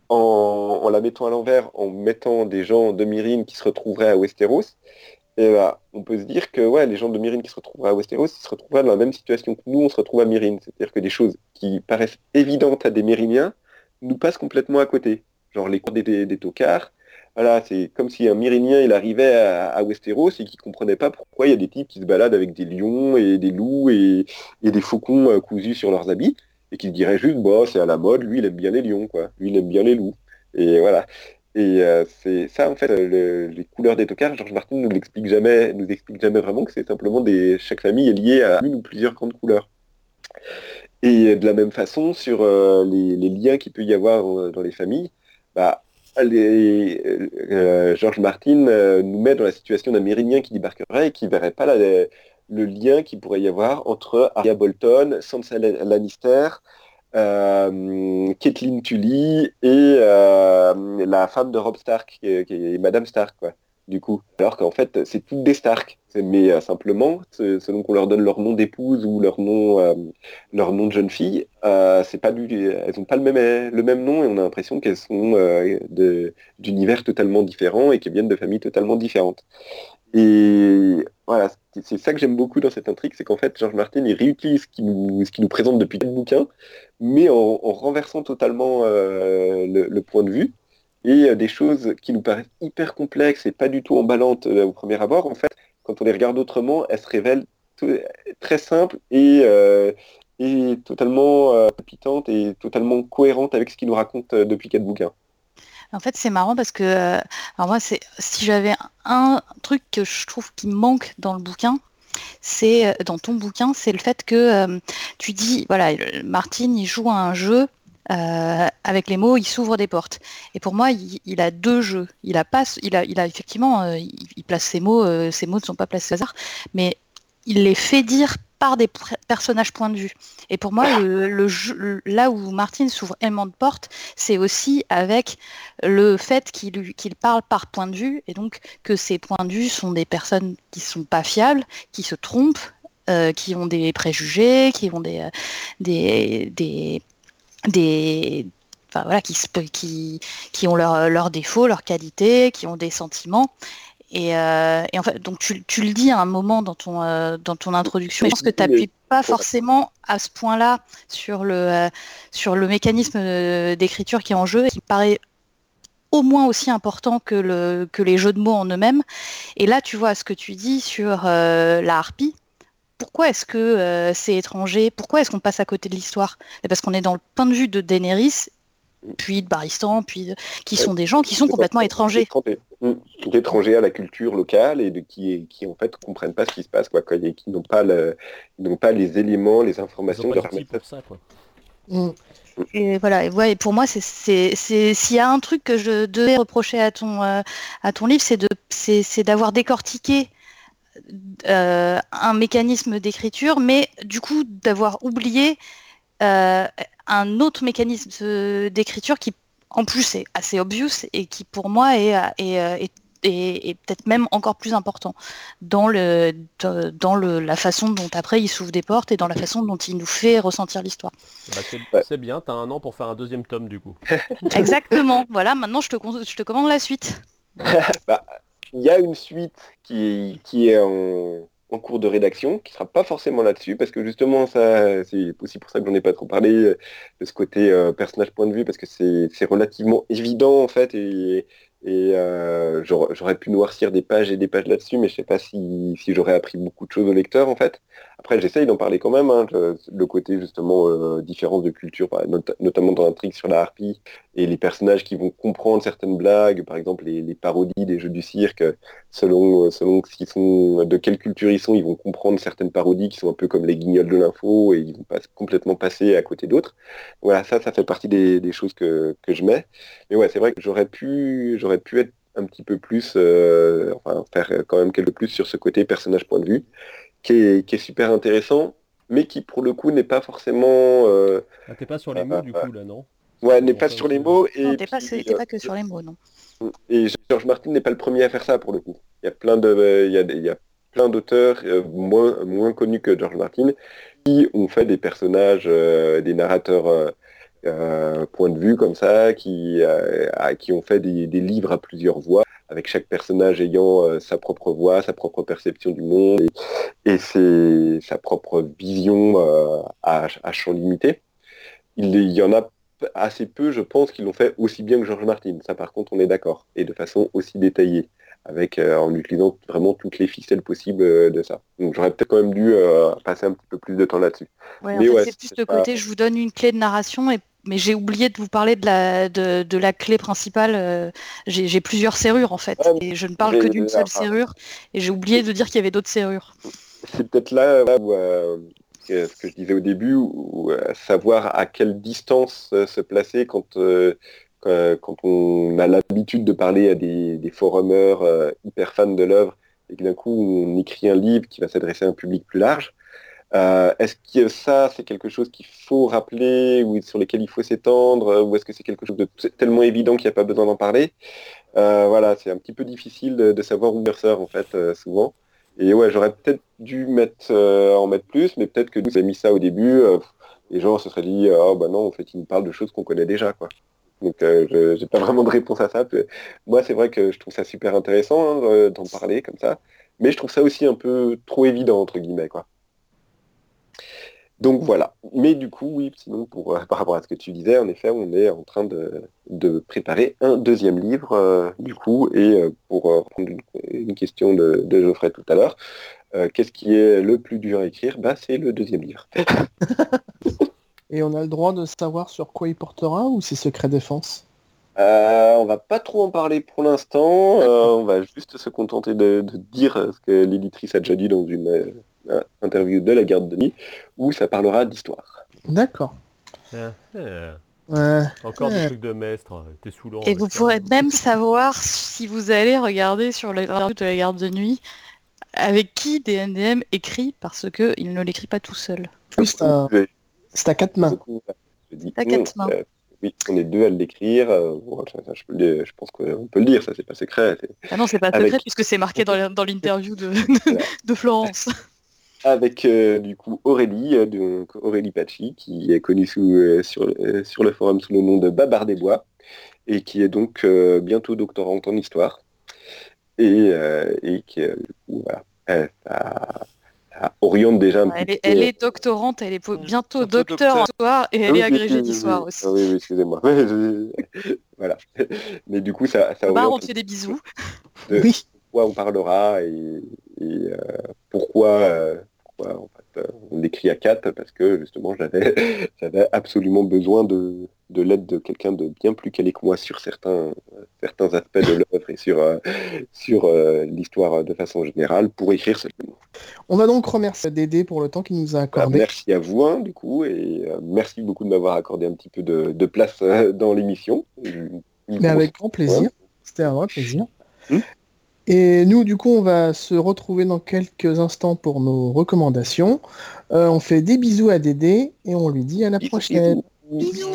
E: en, la mettant à l'envers, en mettant des gens de Myrine qui se retrouveraient à Westeros, et bah, on peut se dire que ouais, les gens de Myrine qui se retrouveraient à Westeros, ils se retrouveraient dans la même situation que nous, on se retrouve à Myrine. C'est-à-dire que des choses qui paraissent évidentes à des Myriniens nous passent complètement à côté. Genre les cours des, des, tocards. Voilà, c'est comme si un Myrinien il arrivait à, Westeros et qui comprenait pas pourquoi il y a des types qui se baladent avec des lions et des loups et, des faucons euh, cousus sur leurs habits et qui se dirait juste bah c'est à la mode, lui il aime bien les lions quoi, lui il aime bien les loups. Et voilà. Et euh, c'est ça en fait, les couleurs des tocards, Georges Martin nous jamais, nous explique jamais vraiment que c'est simplement des. Chaque famille est liée à une ou plusieurs grandes couleurs. Et de la même façon, sur euh, les, liens qu'il peut y avoir dans, les familles, bah, euh, Georges Martin nous met dans la situation d'un Méridien qui débarquerait et qui verrait pas le lien qu'il pourrait y avoir entre Arya Bolton, Sansa Lannister, euh, Kathleen Tully et euh, la femme de Rob Stark, qui est, Madame Stark, quoi, du coup. Alors qu'en fait, c'est toutes des Stark. Mais euh, simplement, selon qu'on leur donne leur nom d'épouse ou leur nom, leur nom de jeune fille, c'est pas du, elles n'ont pas le même, le même nom et on a l'impression qu'elles sont d'univers totalement différents et qu'elles viennent de familles totalement différentes. Et voilà, c'est ça que j'aime beaucoup dans cette intrigue, c'est qu'en fait, George Martin, il réutilise ce qu'il nous, présente depuis le bouquin, mais en, renversant totalement euh, le, point de vue, et euh, des choses qui nous paraissent hyper complexes et pas du tout emballantes euh, au premier abord, en fait, quand on les regarde autrement, elles se révèlent très simples et, et totalement palpitantes et totalement cohérentes avec ce qu'il nous raconte depuis quatre bouquins.
B: En fait, c'est marrant parce que, euh, alors moi, si j'avais un truc que je trouve qui manque dans le bouquin, c'est euh, dans ton bouquin, c'est le fait que euh, tu dis, voilà, Martine, il joue à un jeu. avec les mots, il s'ouvre des portes. Et pour moi, il, a deux jeux. Il a pas, il a, il a effectivement, il, place ses mots. ses mots ne sont pas placés au hasard, mais il les fait dire par des personnages point de vue. Et pour moi, là où Martin s'ouvre énormément de portes, c'est aussi avec le fait qu'il parle par point de vue, et donc que ces points de vue sont des personnes qui ne sont pas fiables, qui se trompent, euh, qui ont des préjugés, qui ont des, des, des, des voilà, qui, qui, qui ont leurs défauts, leurs qualités, qui ont des sentiments. Euh, et, en fait, donc tu, le dis à un moment dans ton, euh, dans ton introduction, je pense que tu n'appuies pas forcément à ce point-là sur le, euh, sur le mécanisme d'écriture qui est en jeu et qui paraît au moins aussi important que, le, que les jeux de mots en eux-mêmes. Et là, tu vois ce que tu dis sur la harpie. Pourquoi est-ce que c'est étranger? Pourquoi est-ce qu'on passe à côté de l'histoire? Parce qu'on est dans le point de vue de Daenerys puis de Baristan, puis qui sont des gens qui sont complètement étrangers.
E: Étrangers à la culture locale et de qui, qui en fait comprennent pas ce qui se passe, quoi, qui n'ont pas, le, n'ont pas les éléments, les informations de
C: pour ça, quoi.
B: Mm. Et voilà, et, ouais, et pour moi, c'est, s'il y a un truc que je devais reprocher à ton, euh, à ton livre, c'est, de, c'est, d'avoir décortiqué euh, un mécanisme d'écriture, mais du coup d'avoir oublié euh, un autre mécanisme d'écriture qui, en plus, est assez obvious et qui, pour moi, est, est, est, peut-être même encore plus important dans, le, dans le, la façon dont après il s'ouvre des portes et dans la façon dont il nous fait ressentir l'histoire.
C: Bah, c'est bien, tu as un an pour faire un deuxième tome du coup.
B: Exactement, voilà, maintenant je te, je te commande la suite.
E: Bah, il y a une suite qui, qui est en en cours de rédaction, qui sera pas forcément là-dessus, parce que justement, ça, c'est aussi pour ça que j'en ai pas trop parlé, euh, de ce côté euh, personnage point de vue, parce que c'est relativement évident, en fait, et, euh, j'aurais pu noircir des pages et des pages là-dessus, mais je sais pas si, j'aurais appris beaucoup de choses au lecteur en fait. Après, j'essaye d'en parler quand même, hein, le côté justement euh, différence de culture, notamment dans l'intrigue sur la harpie, et les personnages qui vont comprendre certaines blagues, par exemple les, parodies des jeux du cirque, selon, selon sont, de quelle culture ils sont, ils vont comprendre certaines parodies qui sont un peu comme les guignols de l'info, et ils vont pas complètement passer à côté d'autres. Voilà, ça, ça fait partie des, choses que, que je mets. Mais ouais, c'est vrai que j'aurais pu j'aurais pu être un petit peu plus, euh, enfin faire quand même quelque plus sur ce côté personnage point de vue, qui est, super intéressant, mais qui pour le coup n'est pas forcément...
C: Euh, ah, t'es pas sur les mots du coup là, non?
E: Ouais, n'est pas sur les mots. Et
B: non, t'es pas, pas, que sur les mots, non.
E: Et George Martin n'est pas le premier à faire ça pour le coup. Il y a plein de, il y a, il y a plein d'auteurs euh, moins, moins connus que George Martin qui ont fait des personnages, des narrateurs euh, point de vue comme ça, qui, euh, qui ont fait des, livres à plusieurs voix, avec chaque personnage ayant euh, sa propre voix, sa propre perception du monde et, sa propre vision à, champ limité. Il, y en a assez peu, je pense, qui l'ont fait aussi bien que George Martin. Ça, par contre, on est d'accord. Et de façon aussi détaillée, avec, en utilisant vraiment toutes les ficelles possibles de ça. Donc j'aurais peut-être quand même dû passer un petit peu plus de temps là-dessus.
B: c'est plus le côté, je vous donne une clé de narration et mais j'ai oublié de vous parler de la, de, la clé principale. Euh, j'ai plusieurs serrures en fait, et je ne parle que d'une seule serrure, et j'ai oublié de dire qu'il y avait d'autres serrures.
E: C'est peut-être là, où, euh, ce que je disais au début, où, euh, savoir à quelle distance se placer quand, quand on a l'habitude de parler à des, des forumers hyper fans de l'œuvre, et que d'un coup on écrit un livre qui va s'adresser à un public plus large. Euh, est-ce que ça, c'est quelque chose qu'il faut rappeler ou sur lequel il faut s'étendre ou est-ce que c'est quelque chose de tellement évident qu'il n'y a pas besoin d'en parler? Euh, Voilà, c'est un petit peu difficile de, savoir où ça en fait euh, souvent. Et ouais, j'aurais peut-être dû en mettre plus, mais peut-être que nous avons mis ça au début, les gens se seraient dit oh bah non, en fait, il nous parle de choses qu'on connaît déjà quoi. Donc je n'ai pas vraiment de réponse à ça. Moi, c'est vrai que je trouve ça super intéressant hein, d'en parler comme ça. mais je trouve ça aussi un peu trop évident, entre guillemets, quoi. Donc voilà. Mais du coup, oui, sinon, pour, euh, par rapport à ce que tu disais, en effet, on est en train de, préparer un deuxième livre, euh, du coup, et euh, pour reprendre une, question de, Geoffrey tout à l'heure, qu'est-ce qui est le plus dur à écrire? Bah, C'est le deuxième livre.
A: et on a le droit de savoir sur quoi il portera ou c'est secret défense?
E: On va pas trop en parler pour l'instant, on va juste se contenter de, de dire ce que l'éditrice a déjà dit dans une interview de la garde de nuit, où ça parlera d'histoire.
A: D'accord.
C: Ah, ah. Encore des trucs de maître, t'es saoulant.
B: Et vous pourrez même savoir si vous allez regarder sur l'interview de la garde de nuit avec qui DNDM écrit, parce qu'il ne l'écrit pas tout seul.
A: c'est à quatre mains.
B: à quatre mains. Euh,
E: oui, on est deux à l'écrire. Euh, je, pense qu'on peut le dire, ça c'est pas secret.
B: Ah non, c'est pas secret puisque c'est marqué dans l'interview de, de Florence
E: avec euh, du coup Aurélie, euh, donc Aurélie Pachi, qui est connue sous, euh, sur, sur, le forum sous le nom de Babar des Bois, et qui est donc bientôt doctorante en histoire, et, et qui du coup voilà, oriente déjà un
B: elle peu. Est, elle est doctorante, elle est bientôt docteur en histoire et elle est agrégée d'histoire aussi.
E: oui, oui excusez-moi. voilà. Mais du coup, ça, ça
B: on te fait des bisous.
E: oui. Pourquoi on parlera et, pourquoi en fait, euh, on écrit à quatre parce que justement j'avais absolument besoin de, l'aide de quelqu'un de bien plus calé que moi sur certains, certains aspects de l'œuvre et sur, euh, sur euh, l'histoire de façon générale pour écrire ce livre.
A: On va donc remercier Dédé pour le temps qu'il nous a accordé.
E: Bah, merci à vous hein, du coup et merci beaucoup de m'avoir accordé un petit peu de, place dans l'émission.
A: Mais avec grand plaisir. C'était un vrai plaisir. Hmm et nous, du coup, on va se retrouver dans quelques instants pour nos recommandations. Euh, on fait des bisous à Dédé et on lui dit à la prochaine. Bisous.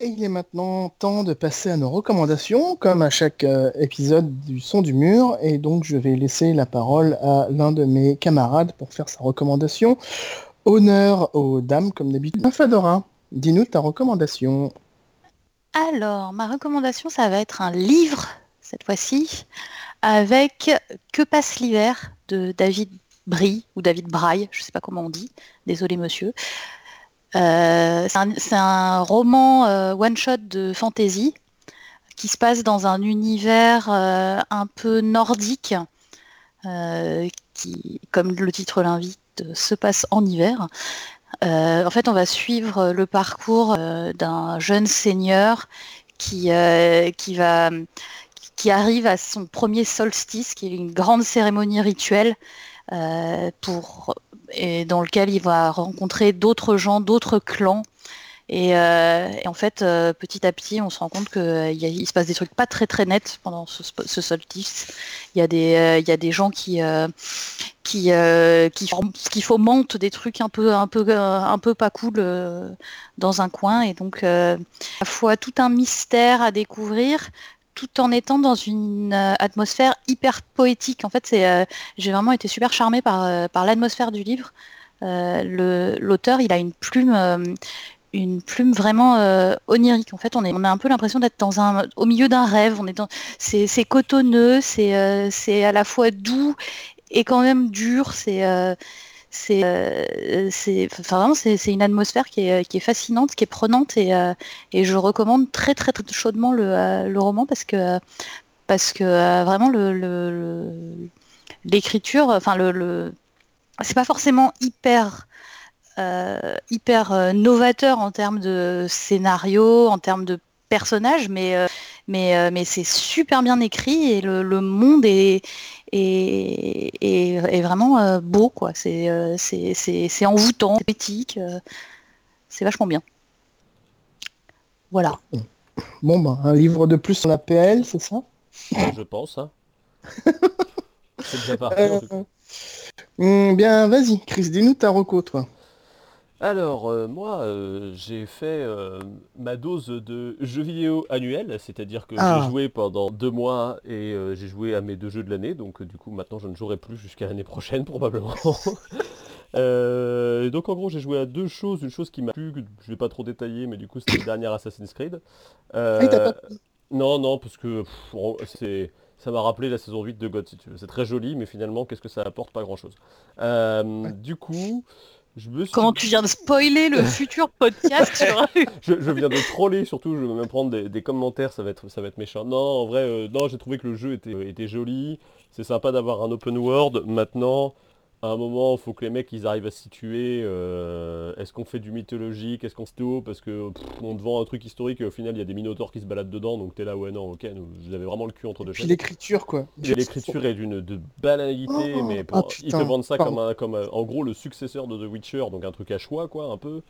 A: Et il est maintenant temps de passer à nos recommandations, comme à chaque euh, épisode du Son du Mur. Et donc, je vais laisser la parole à l'un de mes camarades pour faire sa recommandation. Honneur aux dames, comme d'habitude. Fadora, dis-nous ta recommandation.
B: Alors, ma recommandation, ça va être un livre cette fois-ci, avec Que passe l'hiver de David Brie ou David Braille, je ne sais pas comment on dit, désolé monsieur. Euh, c'est un, roman euh, one-shot de fantasy qui se passe dans un univers euh, un peu nordique, qui, comme le titre l'invite, se passe en hiver. en fait, on va suivre le parcours d'un jeune seigneur qui, qui va qui arrive à son premier solstice, qui est une grande cérémonie rituelle euh, pour, et dans lequel il va rencontrer d'autres gens, d'autres clans. Et, euh, en fait, euh, petit à petit, on se rend compte qu'il se passe des trucs pas très très nets pendant ce, solstice. Il y, a des, il y a des gens qui, qui, qui, qui fomentent des trucs un peu, un peu, un peu pas cool dans un coin. Et donc, à la fois tout un mystère à découvrir, tout en étant dans une euh, atmosphère hyper poétique. En fait, euh, j'ai vraiment été super charmée par, euh, par l'atmosphère du livre. l'auteur, il a une plume, une plume vraiment onirique. En fait, on, est, on a un peu l'impression d'être au milieu d'un rêve. C'est, cotonneux, c'est, à la fois doux et quand même dur. C'est c'est vraiment c'est une atmosphère qui est, qui est, fascinante, qui est prenante et, euh, et je recommande très très, très chaudement le, euh, le, roman parce que parce que vraiment le l'écriture, enfin le, c'est pas forcément hyper hyper novateur en termes de scénario, en termes de personnages, mais mais, mais c'est super bien écrit et le monde est, et, vraiment euh, beau, quoi. C'est euh, c'est envoûtant, c'est poétique, euh, c'est vachement bien. Voilà.
A: Bon, bah, un livre de plus sur la PL, c'est ça?
C: Je pense. Hein. c'est déjà parti.
A: Hmm, bien, vas-y, Chris, dis-nous ta reco, toi.
C: Alors, euh, moi, euh, j'ai fait euh, ma dose de jeux vidéo annuel, c'est-à-dire que j'ai ah. joué pendant deux mois et j'ai joué à mes deux jeux de l'année, donc du coup maintenant je ne jouerai plus jusqu'à l'année prochaine probablement. donc en gros j'ai joué à deux choses, une chose qui m'a plu, que je ne vais pas trop détailler, mais du coup c'était le dernier Assassin's Creed.
A: Ah,
C: non, non, parce que c'est ça m'a rappelé la saison 8 de God, si tu veux. C'est très joli, mais finalement, qu'est-ce que ça apporte? Pas grand-chose. Euh, Du coup, je me suis...
B: Comment tu viens de spoiler le futur podcast sur...
C: je, je viens de troller, surtout, je vais même prendre des, des commentaires, ça va être, ça va être méchant. Non, en vrai, euh, non, j'ai trouvé que le jeu était, était joli. C'est sympa d'avoir un open world. Maintenant, à un moment, il faut que les mecs ils arrivent à se situer. euh, Est-ce qu'on fait du mythologique Est-ce qu'on se Parce que pff, on te vend un truc historique et au final il y a des minotaures qui se baladent dedans, donc t'es là, ouais non, ok, nous, vous avez vraiment le cul entre deux chaises.
A: l'écriture, quoi.
C: L'écriture est d'une de banalité,
A: Oh,
C: mais
A: ah,
C: pour- ils te vendent ça
A: pardon.
C: comme, un, comme un- en gros le successeur de The Witcher, donc un truc à choix quoi, un peu.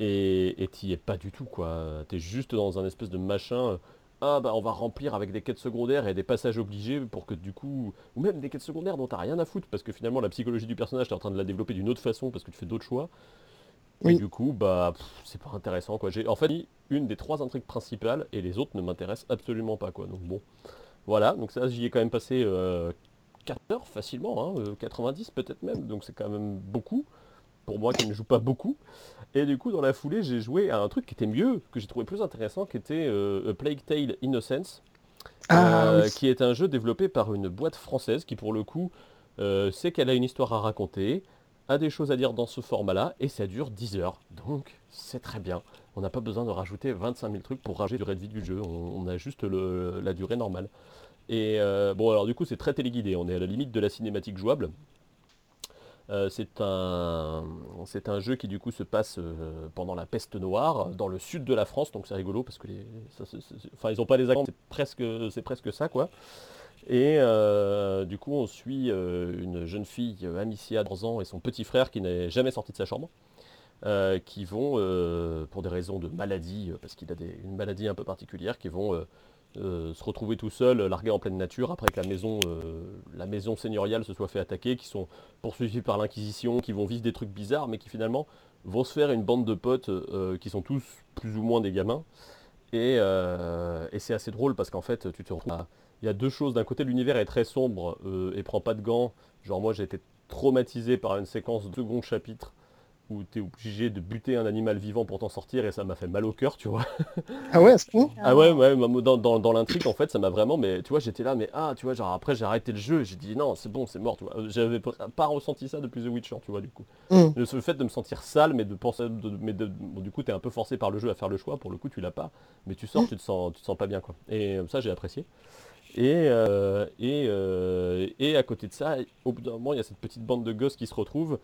C: Et et t'y es pas du tout quoi. T'es juste dans un espèce de machin. Euh, Ah bah on va remplir avec des quêtes secondaires et des passages obligés pour que du coup, ou même des quêtes secondaires dont t'as rien à foutre parce que finalement la psychologie du personnage t'es en train de la développer d'une autre façon parce que tu fais d'autres choix. Et du coup bah c'est pas intéressant quoi. J'ai en fait une des trois intrigues principales et les autres ne m'intéressent absolument pas quoi. Donc bon, voilà. Donc ça j'y ai quand même passé euh, 4 heures facilement, hein, euh, 90 peut-être même, donc c'est quand même beaucoup, pour moi qui ne joue pas beaucoup. Et du coup dans la foulée j'ai joué à un truc qui était mieux, que j'ai trouvé plus intéressant, qui était euh, A Plague Tale Innocence,
A: Ah,
C: euh,
A: oui.
C: qui est un jeu développé par une boîte française qui pour le coup euh, sait qu'elle a une histoire à raconter, a des choses à dire dans ce format-là, et ça dure 10 heures. Donc c'est très bien. On n'a pas besoin de rajouter 25 000 trucs pour rajouter la durée de vie du jeu, on, on a juste le- la durée normale. Et bon alors du coup c'est très téléguidé, on est à la limite de la cinématique jouable. Euh, c'est un, jeu qui du coup se passe euh, pendant la peste noire dans le sud de la France, donc c'est rigolo parce que les, enfin ils ont pas les accents, c'est presque, ça quoi. Et euh, du coup on suit une jeune fille, Amicia, de 11 ans, et son petit frère qui n'est jamais sorti de sa chambre, qui vont, pour des raisons de maladie, parce qu'il a une maladie un peu particulière, qui vont euh, euh, se retrouver tout seuls, largués en pleine nature, après que la maison, euh, la maison seigneuriale se soit fait attaquer, qui sont poursuivis par l'Inquisition, qui vont vivre des trucs bizarres, mais qui finalement vont se faire une bande de potes euh, qui sont tous plus ou moins des gamins. Et, euh, c'est assez drôle parce qu'en fait, tu te retrouves Il y a deux choses. D'un côté, l'univers est très sombre euh, et prend pas de gants. Genre, moi, j'ai été traumatisé par une séquence de second chapitre où tu es obligé de buter un animal vivant pour t'en sortir et ça m'a fait mal au cœur, tu vois.
A: Ah ouais, à ce point?
C: Ah ouais, ouais, dans, dans, dans l'intrigue, en fait, ça m'a vraiment, mais tu vois, j'étais là, mais ah, tu vois, genre après, j'ai arrêté le jeu, j'ai dit non, c'est bon, c'est mort, tu vois. Euh, J'avais pas ressenti ça depuis The Witcher, tu vois, du coup.
A: Hum.
C: Le le fait de me sentir sale, mais de penser, de- mais de- bon, du coup, t'es un peu forcé par le jeu à faire le choix, pour le coup, tu l'as pas, mais tu sors, tu te sens, tu te sens pas bien, quoi. Et euh, ça, j'ai apprécié. Et, euh, et, euh, et à côté de ça, au bout d'un moment, il y a cette petite bande de gosses qui se retrouvent,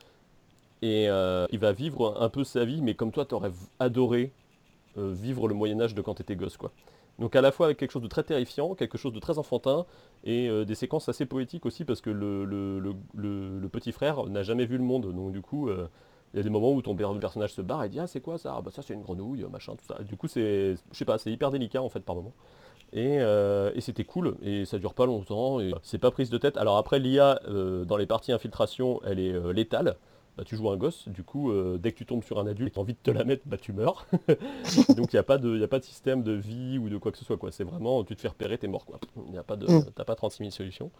C: et euh, il va vivre un peu sa vie, mais comme toi, t'aurais adoré euh, vivre le Moyen-Âge de quand t'étais gosse, quoi. Donc à la fois avec quelque chose de très terrifiant, quelque chose de très enfantin, et euh, des séquences assez poétiques aussi, parce que le, petit frère n'a jamais vu le monde, donc du coup, il y a des moments où ton per- personnage se barre et dit ah c'est quoi ça? Ah bah ça c'est une grenouille, machin, tout ça. Du coup c'est, je sais pas, c'est hyper délicat en fait par moment. Et, c'était cool, et ça dure pas longtemps, et c'est pas prise de tête. Alors après l'IA, dans les parties infiltration, elle est létale. Bah, tu joues un gosse, du coup, euh, dès que tu tombes sur un adulte et tu as envie de te la mettre, bah tu meurs. Donc il n'y a, pas de- y a pas de système de vie ou de quoi que ce soit. quoi. C'est vraiment, tu te fais repérer, t'es mort. Y a pas de,
A: Mm.
C: T'as pas 36 000 solutions.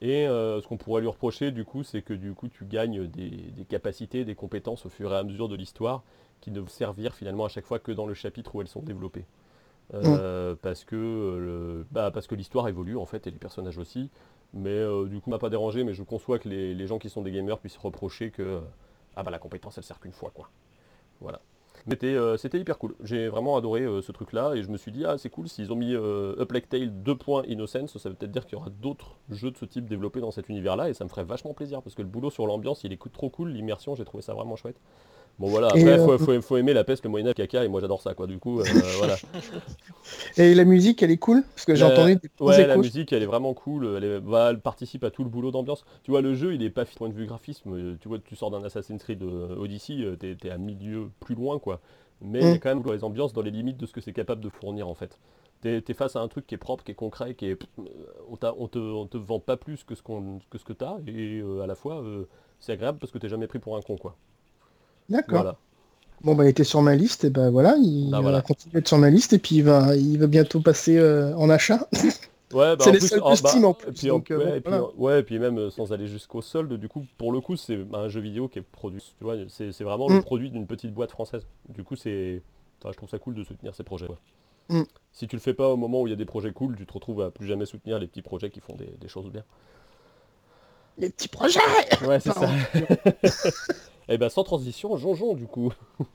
C: Et euh, ce qu'on pourrait lui reprocher, du coup, c'est que du coup, tu gagnes des, des capacités, des compétences au fur et à mesure de l'histoire qui ne vont servir finalement à chaque fois que dans le chapitre où elles sont développées. Euh, Parce que le- bah, parce que l'histoire évolue en fait et les personnages aussi. Mais euh, du coup, m'a pas dérangé, mais je conçois que les, gens qui sont des gamers puissent reprocher que euh, ah bah la compétence elle sert qu'une fois quoi. Voilà. Euh, c'était hyper cool. J'ai vraiment adoré ce truc-là et je me suis dit ah c'est cool s'ils ont mis A Plague Tale 2. Innocence, ça veut peut-être dire qu'il y aura d'autres jeux de ce type développés dans cet univers-là et ça me ferait vachement plaisir parce que le boulot sur l'ambiance il est trop cool, l'immersion j'ai trouvé ça vraiment chouette. Bon voilà, après
A: euh,
C: faut, faut- faut aimer la peste, le Moyen-Âge, caca et moi j'adore ça quoi du coup euh, voilà.
A: Et la musique, elle est cool? Parce que j'ai
C: La-
A: entendu des
C: Ouais, la musique, elle est vraiment cool. Elle, est- bah, elle participe à tout le boulot d'ambiance. Tu vois, le jeu, il est pas point de vue graphisme. euh, Tu vois, tu sors d'un Assassin's Creed euh, Odyssey, euh, t'es es à milieu plus loin, quoi. Mais il y a
A: Mm.
C: quand même les ambiances, dans les limites de ce que c'est capable de fournir, en fait. T'es es face à un truc qui est propre, qui est concret, qui est... euh, On, te, on te vend pas plus que ce, qu'on que ce que t'as, et euh, à la fois, euh, c'est agréable parce que t'es jamais pris pour un con, quoi.
A: D'accord.
C: Voilà.
A: Bon, bah, il était sur ma liste, et ben voilà, il
C: Ah,
A: va
C: voilà.
A: continuer d'être sur ma liste, et puis il va, il va bientôt passer euh, en achat.
C: Ouais, bah,
A: C'est
C: en
A: les
C: plus-
A: soldes de Steam, en plus,
C: et puis,
A: donc, euh,
C: ouais,
A: bon,
C: et puis,
A: voilà.
C: ouais, et puis même euh, sans aller jusqu'au solde, du coup, pour le coup, c'est un jeu vidéo qui est produit. Tu vois, c'est c'est vraiment
A: Mm.
C: le produit d'une petite boîte française. Du coup, c'est, enfin, je trouve ça cool de soutenir ces projets. quoi.
A: Mm.
C: Si tu le fais pas au moment où il y a des projets cool, tu te retrouves à plus jamais soutenir les petits projets qui font des, des choses bien.
A: Les petits projets
C: Ouais, c'est ça. Et ben sans transition, Jonjon du coup.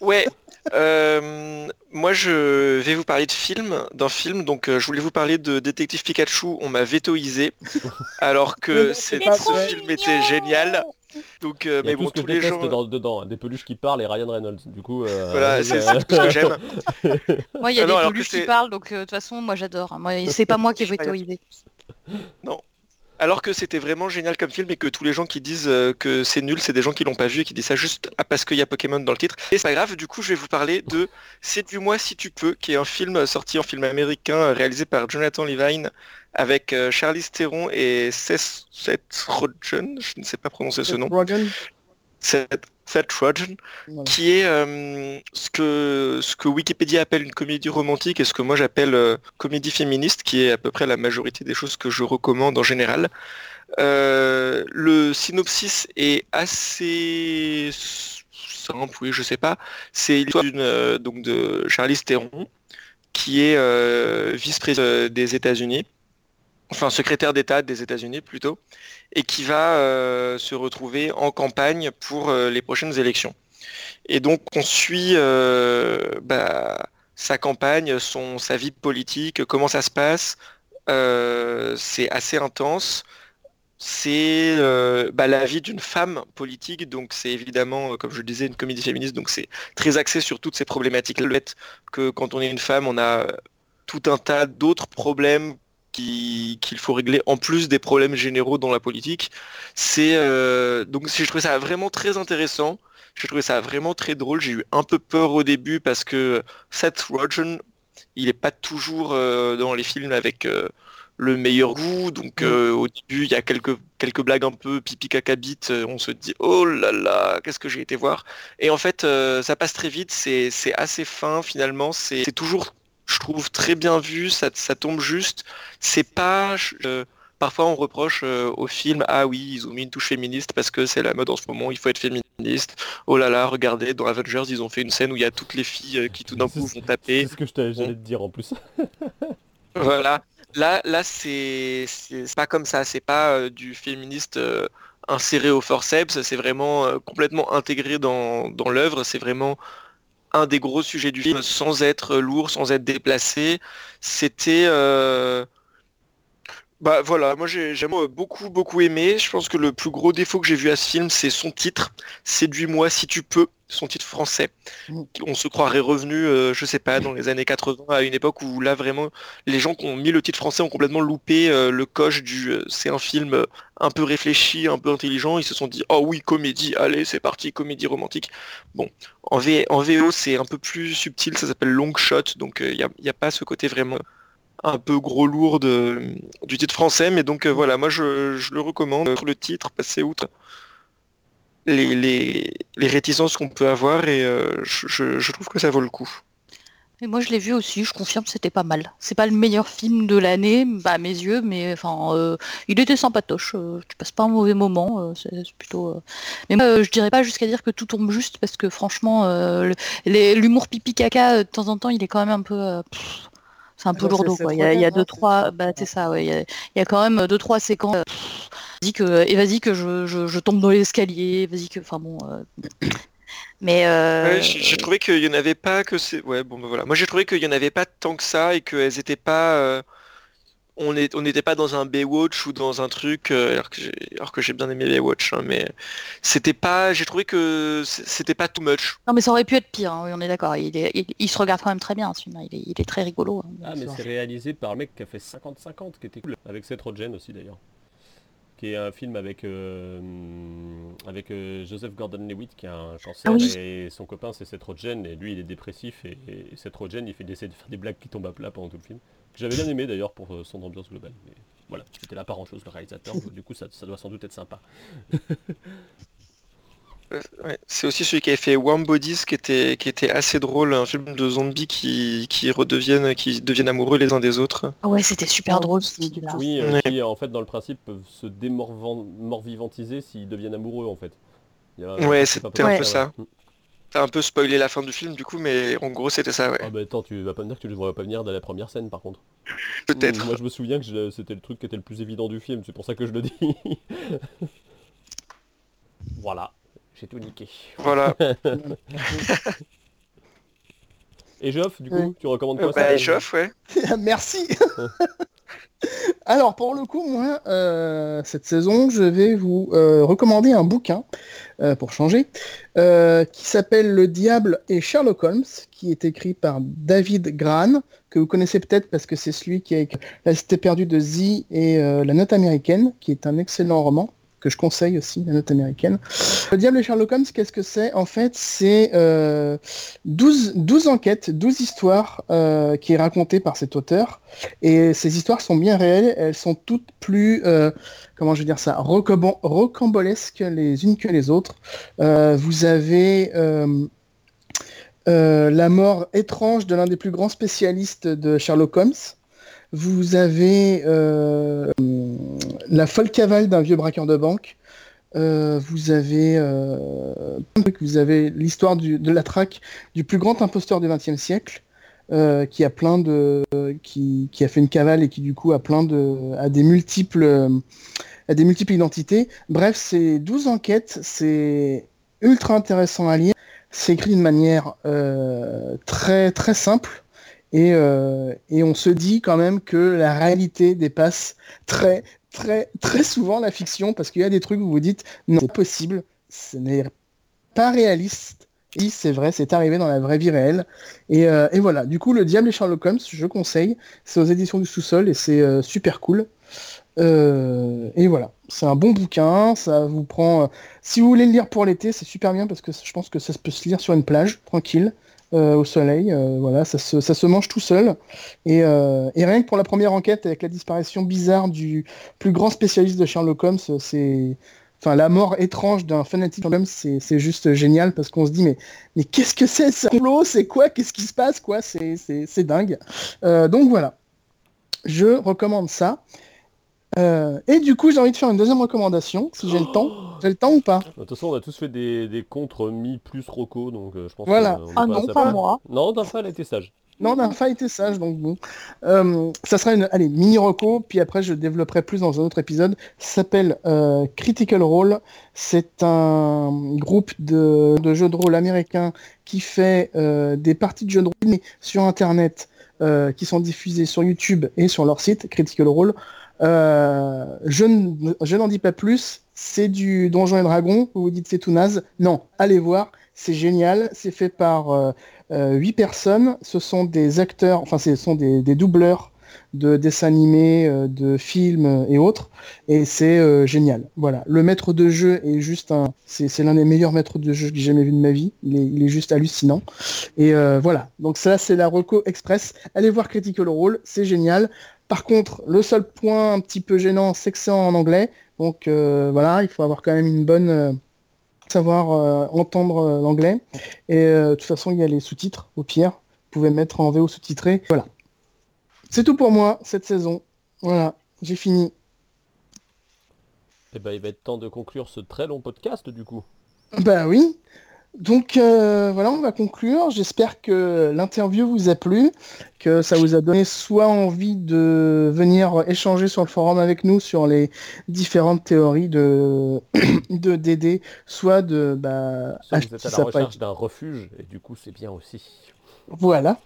D: Ouais. euh, moi, je vais vous parler de film, d'un film. Donc, euh, je voulais vous parler de Détective Pikachu. On m'a vétoisé, alors que c'est- ce film était génial. Donc, euh,
C: Il y a
D: mais bon, tous les gens.
C: dans- dedans, hein. des peluches qui parlent et Ryan Reynolds. Du coup, euh,
D: Voilà, c'est
C: euh,
D: ce que j'aime.
B: Moi, il y a
D: Ah non,
B: des peluches qui parlent, donc euh, de toute façon, moi j'adore. Moi, c'est pas moi qui
D: sais pas,
B: vétoisé.
D: Alors que c'était vraiment génial comme film et que tous les gens qui disent euh, que c'est nul, c'est des gens qui l'ont pas vu et qui disent ça juste ah, parce qu'il y a Pokémon dans le titre. Et c'est pas grave, du coup je vais vous parler de Séduis-moi si tu peux, qui est un film sorti en film américain euh, réalisé par Jonathan Levine avec euh, Charlize Theron et Seth, Rogen, je ne sais pas prononcer ce nom, Seth Rogen,
A: Voilà.
D: qui est euh, ce, que, ce que Wikipédia appelle une comédie romantique et ce que moi j'appelle euh, comédie féministe, qui est à peu près la majorité des choses que je recommande en général. Euh, le synopsis est assez simple, oui, je sais pas. C'est l'histoire d'une, donc de Charlize Theron, qui est vice-présidente des États-Unis, enfin secrétaire d'État des États-Unis plutôt, et qui va euh, se retrouver en campagne pour euh, les prochaines élections. Et donc on suit euh, bah, sa campagne, son, sa vie politique, comment ça se passe. C'est assez intense. C'est bah, la vie d'une femme politique, donc c'est évidemment, comme je le disais, une comédie féministe, donc c'est très axé sur toutes ces problématiques. Le fait que quand on est une femme, on a tout un tas d'autres problèmes qui- qu'il faut régler en plus des problèmes généraux dans la politique. C'est euh, donc je trouvais ça vraiment très intéressant. J'ai trouvé ça vraiment très drôle. J'ai eu un peu peur au début parce que Seth Rogen, il est pas toujours euh, dans les films avec euh, le meilleur goût. Donc euh, au début, il y a quelques, quelques blagues un peu pipi caca bite. Euh, On se dit oh là là, qu'est-ce que j'ai été voir. Et en fait, ça passe très vite. C'est c'est assez fin finalement. C'est c'est toujours, je trouve, très bien vu. Ça, ça tombe juste. C'est pas. Parfois, on reproche euh, au film, ah oui, ils ont mis une touche féministe parce que c'est la mode en ce moment, il faut être féministe. Oh là là, regardez, dans Avengers, ils ont fait une scène où il y a toutes les filles euh, qui tout d'un coup vont taper.
C: C'est ce que j'allais te dire en plus.
D: Voilà. Là, là, c'est pas comme ça. C'est pas euh, du féministe euh, inséré au forceps. C'est vraiment complètement intégré dans, dans l'œuvre. C'est vraiment un des gros sujets du film, sans être lourd, sans être déplacé. C'était euh, bah voilà, moi j'ai beaucoup beaucoup aimé. Je pense que le plus gros défaut que j'ai vu à ce film, c'est son titre. Séduis-moi si tu peux, son titre français.
A: Mm.
D: On se croirait revenu, euh, je sais pas, dans les années 80, à une époque où là vraiment, les gens qui ont mis le titre français ont complètement loupé euh, le coche du euh, c'est un film un peu réfléchi, un peu intelligent. Ils se sont dit, oh oui, comédie, allez, c'est parti, comédie romantique. Bon, en, V- en VO, c'est un peu plus subtil, ça s'appelle Long Shot, donc il n'y a pas ce côté vraiment un peu gros lourd du titre français, mais donc euh, voilà, moi je, le recommande pour le titre, passer outre les, les, réticences qu'on peut avoir et euh, je, trouve que ça vaut le coup.
B: Et moi, je l'ai vu aussi, je confirme, c'était pas mal. C'est pas le meilleur film de l'année, bah, à mes yeux, mais enfin, euh, il était sympatoche. euh, tu passes pas un mauvais moment, euh, c'est plutôt. euh. Mais moi, euh, je dirais pas jusqu'à dire que tout tombe juste, parce que franchement, euh, l'humour pipi caca, euh, de temps en temps, il est quand même un peu. euh, c'est un peu
A: Ah,
B: lourdeau, quoi. Il y a, il y a deux,
A: hein,
B: trois. Bah, c'est ça, ouais. Il y a, il y a quand même deux, trois séquences. euh, pff, vas-y que, et vas-y que je, je- je tombe dans l'escalier, vas-y que. Enfin bon. euh, Mais. euh,
D: Ouais, j'ai j'ai trouvé qu'il y en avait pas que c'est. Ouais, bon, bah, voilà. Moi, j'ai trouvé qu'il y en avait pas tant que ça et qu'elles étaient pas. On est- on n'était pas dans un Baywatch ou dans un truc, euh, alors que j'ai bien aimé Baywatch, hein, mais c'était pas. J'ai trouvé que c'était pas too much.
B: Non mais ça aurait pu être pire, hein, oui on est d'accord. Il, est- il, il se regarde quand même très bien ce film, il est, il est très rigolo. hein.
C: Ah, mais c'est réalisé par le mec qui a fait 50-50, qui était cool. Avec Seth Rogen aussi d'ailleurs. Qui est un film avec, euh, avec euh, Joseph Gordon-Levitt qui a un cancer
B: Ah oui.
C: et son copain c'est Seth Rogen et lui il est dépressif et, et Seth Rogen il fait essaie de faire des blagues qui tombent à plat pendant tout le film. J'avais bien aimé d'ailleurs pour euh, son ambiance globale. Mais voilà, c'était l'apparent chose le réalisateur, du coup ça, ça doit sans doute être sympa.
D: Euh, ouais. C'est aussi celui qui avait fait Warm Bodies qui était, qui était assez drôle, un film de zombies qui, qui redeviennent, qui deviennent amoureux les uns des autres.
B: Ah ouais c'était super drôle ce
A: c'est
B: film-là.
C: Oui, euh,
D: Ouais.
C: qui en fait dans le principe peuvent se démorvivantiser s'ils deviennent amoureux en fait. Il y a-
D: Ouais, c'était un peu ça.
C: ouais.
D: T'as un peu spoilé la fin du film du coup, mais en gros c'était ça, ouais.
C: Ah bah attends, tu vas pas me dire que tu ne vois pas venir dans la première scène par contre.
D: Peut-être.
C: Moi je me souviens que c'était le truc qui était le plus évident du film, c'est pour ça que je le dis. voilà, j'ai tout niqué.
D: Voilà.
C: Et Geoff, du coup, tu recommandes
D: Euh,
C: quoi
D: bah,
C: ça
D: chauffe, ouais.
A: Merci. Alors pour le coup, moi, euh, cette saison, je vais vous euh, recommander un bouquin euh, pour changer, qui s'appelle Le Diable et Sherlock Holmes, qui est écrit par David Gran, que vous connaissez peut-être parce que c'est celui qui a écrit La Cité perdue de Z et La Note américaine, qui est un excellent roman que je conseille aussi, La Note américaine. Le Diable et Sherlock Holmes, qu'est-ce que c'est? En fait, c'est euh, 12, 12 enquêtes, 12 histoires euh, qui est racontée par cet auteur. Et ces histoires sont bien réelles, elles sont toutes plus, euh, comment je veux dire ça, rocambo- rocambolesques les unes que les autres. Vous avez la mort étrange de l'un des plus grands spécialistes de Sherlock Holmes. Vous avez euh, la folle cavale d'un vieux braqueur de banque. Euh, vous avez euh, vous avez l'histoire de la traque du plus grand imposteur du XXe siècle, euh, qui a plein de, qui, qui a fait une cavale et qui du coup a plein de, a des multiples, a des multiples identités. Bref, c'est 12 enquêtes, c'est ultra intéressant à lire. C'est écrit d'une manière euh, très très simple. Et, euh, et on se dit quand même que la réalité dépasse très très très souvent la fiction parce qu'il y a des trucs où vous dites non c'est possible, ce n'est pas réaliste. Et c'est vrai, c'est arrivé dans la vraie vie réelle. Et, euh, voilà, du coup, Le Diable et Sherlock Holmes, je conseille. C'est aux éditions du sous-sol et c'est euh, super cool. Et voilà, c'est un bon bouquin, ça vous prend... Si vous voulez le lire pour l'été, c'est super bien parce que je pense que ça peut se lire sur une plage, tranquille, euh, au soleil. euh, voilà, ça se, ça se mange tout seul. Et, euh, et rien que pour la première enquête, avec la disparition bizarre du plus grand spécialiste de Sherlock Holmes, c'est... Enfin, la mort étrange d'un fanatique Holmes, c'est juste génial parce qu'on se dit, mais, mais qu'est-ce que c'est ce complot? C'est quoi? Qu'est-ce qui se passe quoi? C'est dingue. Euh, donc voilà, je recommande ça. Euh, et du coup, j'ai envie de faire une deuxième recommandation, si j'ai le temps. J'ai le temps ou pas?
C: De toute façon, on a tous fait des, des contre mi plus Rocco, donc euh, je pense
A: Voilà.
C: est
B: Ah non, pas moi.
C: Non, d'un elle a été sage.
A: Non, Ninfa était sage, donc bon. Euh, ça sera une allez, mini reco, puis après je développerai plus dans un autre épisode. Ça s'appelle euh, Critical Role. C'est un groupe de, de jeux de rôle américain qui fait euh, des parties de jeux de rôle mais sur Internet euh, qui sont diffusées sur YouTube et sur leur site Critical Role. Euh, je ne- je n'en dis pas plus. C'est du Donjon et Dragon. Vous vous dites c'est tout naze. Non, allez voir. C'est génial. C'est fait par euh, euh, huit personnes. Ce sont des acteurs, enfin ce sont des, des doubleurs de dessins animés, de films et autres. Et c'est génial. Voilà. Le maître de jeu est juste un, c'est l'un des meilleurs maîtres de jeu que j'ai jamais vu de ma vie. Il est, juste hallucinant. Et voilà. Donc ça c'est la reco express. Allez voir Critical Role, c'est génial. Par contre, le seul point un petit peu gênant, c'est que c'est en anglais. Donc euh, voilà, il faut avoir quand même une bonne euh, savoir euh, entendre l'anglais. Et de toute façon, il y a les sous-titres au pire. Vous pouvez mettre en VO sous-titré. Voilà. C'est tout pour moi cette saison. Voilà, j'ai fini.
C: Et ben, il va être temps de conclure ce très long podcast du coup.
A: Bah oui. Donc euh, voilà, on va conclure. J'espère que l'interview vous a plu, que ça vous a donné soit envie de venir échanger sur le forum avec nous sur les différentes théories de de DD, soit de bah,
C: Soit vous êtes à la recherche d'un refuge, et du coup c'est bien aussi.
A: Voilà.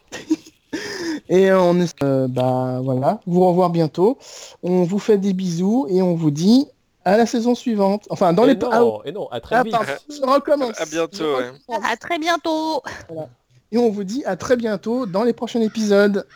A: et on euh, bah voilà, vous revoir bientôt. On vous fait des bisous et on vous dit à la saison suivante. Enfin, dans
C: et,
A: les
C: non, et non, à très
A: Ah,
C: vite.
A: je recommence.
D: À bientôt, ouais.
B: À très bientôt
A: Et on vous dit à très bientôt dans les prochains épisodes.